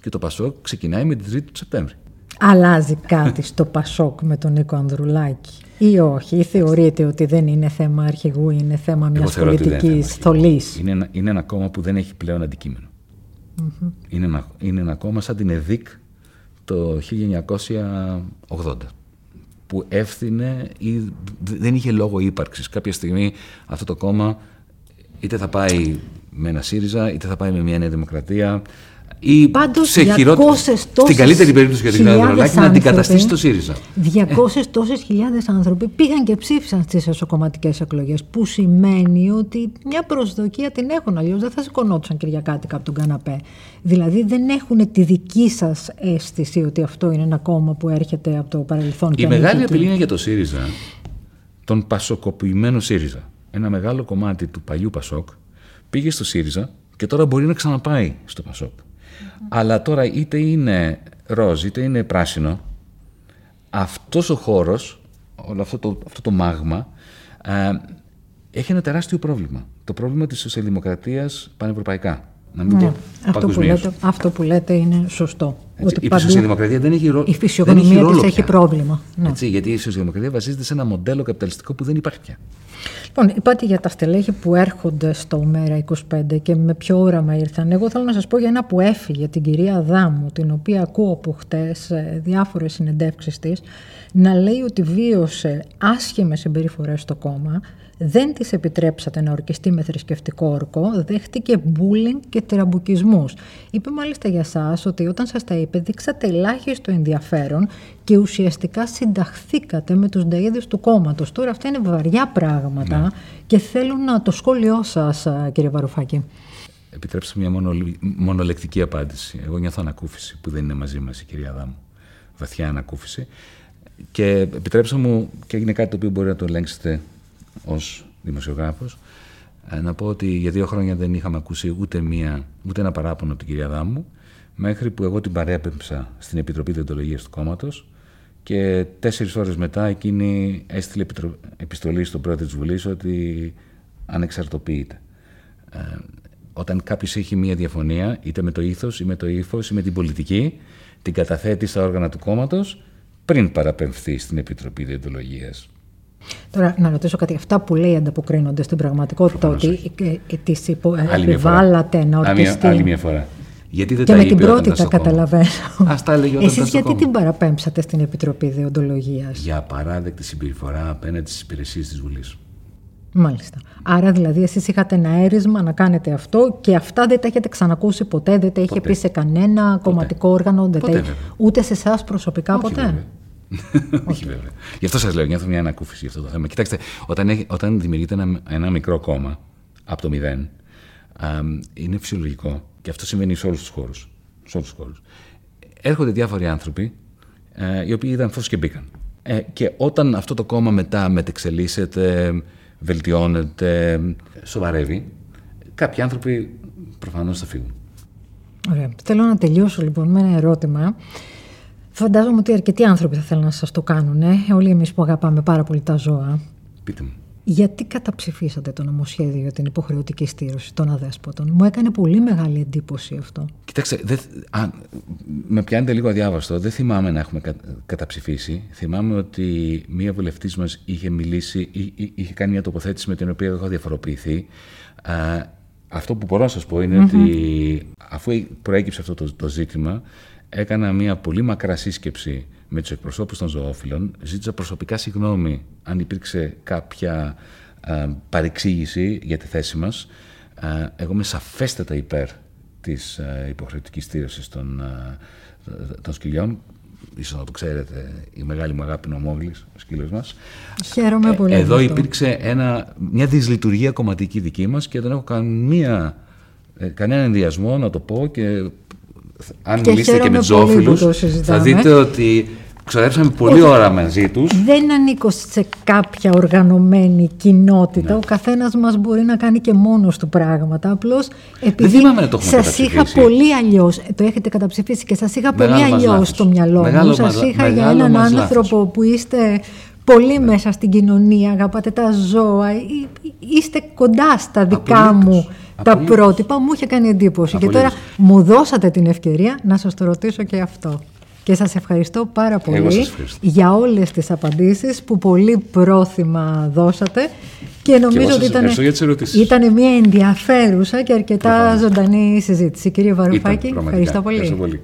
και το Πασόκ ξεκινάει με την 3η του Σεπτέμβρη. Αλλάζει κάτι στο Πασόκ με τον Νίκο Ανδρουλάκη; Ή όχι, ή θεωρείτε ότι δεν είναι θέμα αρχηγού, είναι θέμα μιας πολιτικής θολή. Είναι, ένα, είναι ένα κόμμα που δεν έχει πλέον αντικείμενο. Mm-hmm. Είναι, ένα, είναι ένα κόμμα σαν την ΕΔΙΚ το 1980 που έφθινε ή δεν είχε λόγο ύπαρξης. Κάποια στιγμή αυτό το κόμμα είτε θα πάει με ένα ΣΥΡΙΖΑ, είτε θα πάει με μια Νέα Δημοκρατία, ή Πάντως, σε χειρότερη. Στην καλύτερη περίπτωση για την Ανδρολάκη να αντικαταστήσει το ΣΥΡΙΖΑ. 200 ε. τόσες χιλιάδες άνθρωποι πήγαν και ψήφισαν στις εσωκομματικές εκλογές. Που σημαίνει ότι μια προσδοκία την έχουν. Αλλιώς δεν θα σηκωνόντουσαν Κυριακάτικα από τον καναπέ. Δηλαδή δεν έχουν τη δική σας αίσθηση ότι αυτό είναι ένα κόμμα που έρχεται από το παρελθόν. Η μεγάλη απειλή είναι για το ΣΥΡΙΖΑ, τον πασοκοποιημένο ΣΥΡΙΖΑ. Ένα μεγάλο κομμάτι του παλιού Πασόκ πήγε στο ΣΥΡΙΖΑ και τώρα μπορεί να ξαναπάει στο Πασόκ. Αλλά τώρα είτε είναι ροζ είτε είναι πράσινο, αυτός ο χώρος, όλο αυτό το, αυτό το μάγμα, ε, έχει ένα τεράστιο πρόβλημα. Το πρόβλημα της σοσιαλδημοκρατίας πανευρωπαϊκά. Να μην ναι, αυτό, που λέτε, αυτό που λέτε είναι σωστό. Έτσι, ότι η παντού, σοσιαλδημοκρατία δεν έχει, ρο... η φυσιογνωμία της έχει πρόβλημα. Ναι. Έτσι, γιατί η σοσιαλδημοκρατία βασίζεται σε ένα μοντέλο καπιταλιστικό που δεν υπάρχει πια. Λοιπόν, είπατε για τα στελέχη που έρχονται στο ΜΕΡΑ 25 και με ποιο όραμα ήρθαν. Εγώ θέλω να σας πω για ένα που έφυγε, την κυρία Δάμου, την οποία ακούω από χτες διάφορες συνεντεύξεις της, να λέει ότι βίωσε άσχημες συμπεριφορές στο κόμμα, δεν της επιτρέψατε να ορκιστεί με θρησκευτικό όρκο, δέχτηκε μπούλινγκ και τραμπουκισμούς. Είπε μάλιστα για σας ότι όταν σας τα είπε δείξατε ελάχιστο ενδιαφέρον και ουσιαστικά συνταχθήκατε με τους νταΐδες του κόμματος. Τώρα αυτά είναι βαριά πράγματα ναι. και θέλω να το σχόλιο σας κύριε Βαρουφάκη. Επιτρέψτε μια μονολεκτική απάντηση. Εγώ νιώθω ανακούφιση που δεν είναι μαζί μας η κυρία Δάμου. Βαθιά ανακούφιση. Και επιτρέψτε μου, και είναι κάτι το οποίο μπορεί να το ελέγξετε ως δημοσιογράφος, ε, να πω ότι για δύο χρόνια δεν είχαμε ακούσει ούτε, μία, ούτε ένα παράπονο από την κυρία Δάμου, μέχρι που εγώ την παρέπεμψα στην Επιτροπή Διοντολογίας του κόμματος και τέσσερις ώρες μετά εκείνη έστειλε επιστολή στον πρόεδρο της Βουλής ότι ανεξαρτοποιείται. Ε, όταν κάποιος έχει μία διαφωνία, είτε με το ήθος, ή με το ύφος, ή με την πολιτική, την καταθέτει στα όργανα του κόμματος πριν παραπεμφθεί στην Επιτροπή Διοντολογίας. Τώρα, να ρωτήσω κάτι. Αυτά που λέει ανταποκρίνονται στην πραγματικότητα ότι τη επιβάλλατε να ορκιστεί. Άλλη μια φορά. Γιατί δεν και τα με την πρώτη τα καταλαβαίνω. Α τα έλεγε όταν Εσείς γιατί την παραπέμψατε στην Επιτροπή Δεοντολογία. Για απαράδεκτη συμπεριφορά απέναντι στις υπηρεσίες της Βουλής. Μάλιστα. Άρα δηλαδή εσείς είχατε ένα έρισμα να κάνετε αυτό και αυτά δεν τα έχετε ξανακούσει ποτέ, δεν τα είχε πει σε κανένα ποτέ. κομματικό όργανο, δεν ποτέ, τα... ούτε σε εσάς προσωπικά Όχι, ποτέ. Βέβαια. Όχι βέβαια. Γι' αυτό σας λέω, νιώθω μια ανακούφιση για αυτό το θέμα. Κοιτάξτε, όταν, έχει, όταν δημιουργείται ένα, ένα μικρό κόμμα από το μηδέν, είναι φυσιολογικό και αυτό συμβαίνει σε όλους τους χώρους. Σε όλους τους χώρους. Έρχονται διάφοροι άνθρωποι ε, οι οποίοι είδαν φως και μπήκαν. Ε, και όταν αυτό το κόμμα μετά μετεξελίσσεται, βελτιώνεται, σοβαρεύει, κάποιοι άνθρωποι προφανώς θα φύγουν. Ωραία. Θέλω να τελειώσω λοιπόν με ένα ερώτημα. Φαντάζομαι ότι αρκετοί άνθρωποι θα θέλουν να σας το κάνουν. Ε; Όλοι εμείς που αγαπάμε πάρα πολύ τα ζώα. Πείτε μου. Γιατί καταψηφίσατε το νομοσχέδιο για την υποχρεωτική στήρωση των αδέσποτων; Μου έκανε πολύ μεγάλη εντύπωση αυτό. Κοιτάξτε, δε, α, με πιάνετε λίγο αδιάβαστο. Δεν θυμάμαι να έχουμε κα, καταψηφίσει. Θυμάμαι ότι μία βουλευτής μας είχε μιλήσει, ή, είχε κάνει μια τοποθέτηση με την οποία έχω διαφοροποιηθεί. Α, αυτό που μπορώ να σας πω ειναι ότι αφού προέκυψε αυτό το, το ζήτημα, έκανα μια πολύ μακρά σύσκεψη με τους εκπροσώπους των ζωόφιλων. Ζήτησα προσωπικά συγγνώμη αν υπήρξε κάποια α, παρεξήγηση για τη θέση μας. εγώ είμαι σαφέστατα υπέρ της α, υποχρεωτικής στήρωσης των, των σκυλιών. Ίσως να το ξέρετε, η μεγάλη μου αγάπη είναι ο Μόγλης, ο σκύλος μας. Χαίρομαι πολύ. Ε, εδώ υπήρξε ένα, μια δυσλειτουργία κομματική δική μας και δεν έχω καμία, ε, κανένα ενδιασμό να το πω και αν και μιλήσετε και με του θα δείτε ότι ξοδέψαμε πολλή ώρα μαζί τους. Δεν ανήκω σε κάποια οργανωμένη κοινότητα. Ναι. Ο καθένας μας μπορεί να κάνει και μόνος του πράγματα. Απλώς επειδή σας είχα πολύ αλλιώς. Το έχετε καταψηφίσει και σας είχα πολύ αλλιώς στο μυαλό μου. Σας είχα για έναν άνθρωπο που είστε πολύ ναι. μέσα στην κοινωνία, αγαπάτε τα ζώα, είστε κοντά στα δικά μου τα πρότυπα μου είχε κάνει εντύπωση. Και τώρα μου δώσατε την ευκαιρία να σας το ρωτήσω και αυτό. Και σας ευχαριστώ πάρα πολύ για όλες τις απαντήσεις που πολύ πρόθυμα δώσατε και νομίζω ότι ήταν, ήταν μια ενδιαφέρουσα και αρκετά ζωντανή συζήτηση. Κύριε Βαρουφάκη, ευχαριστώ πολύ.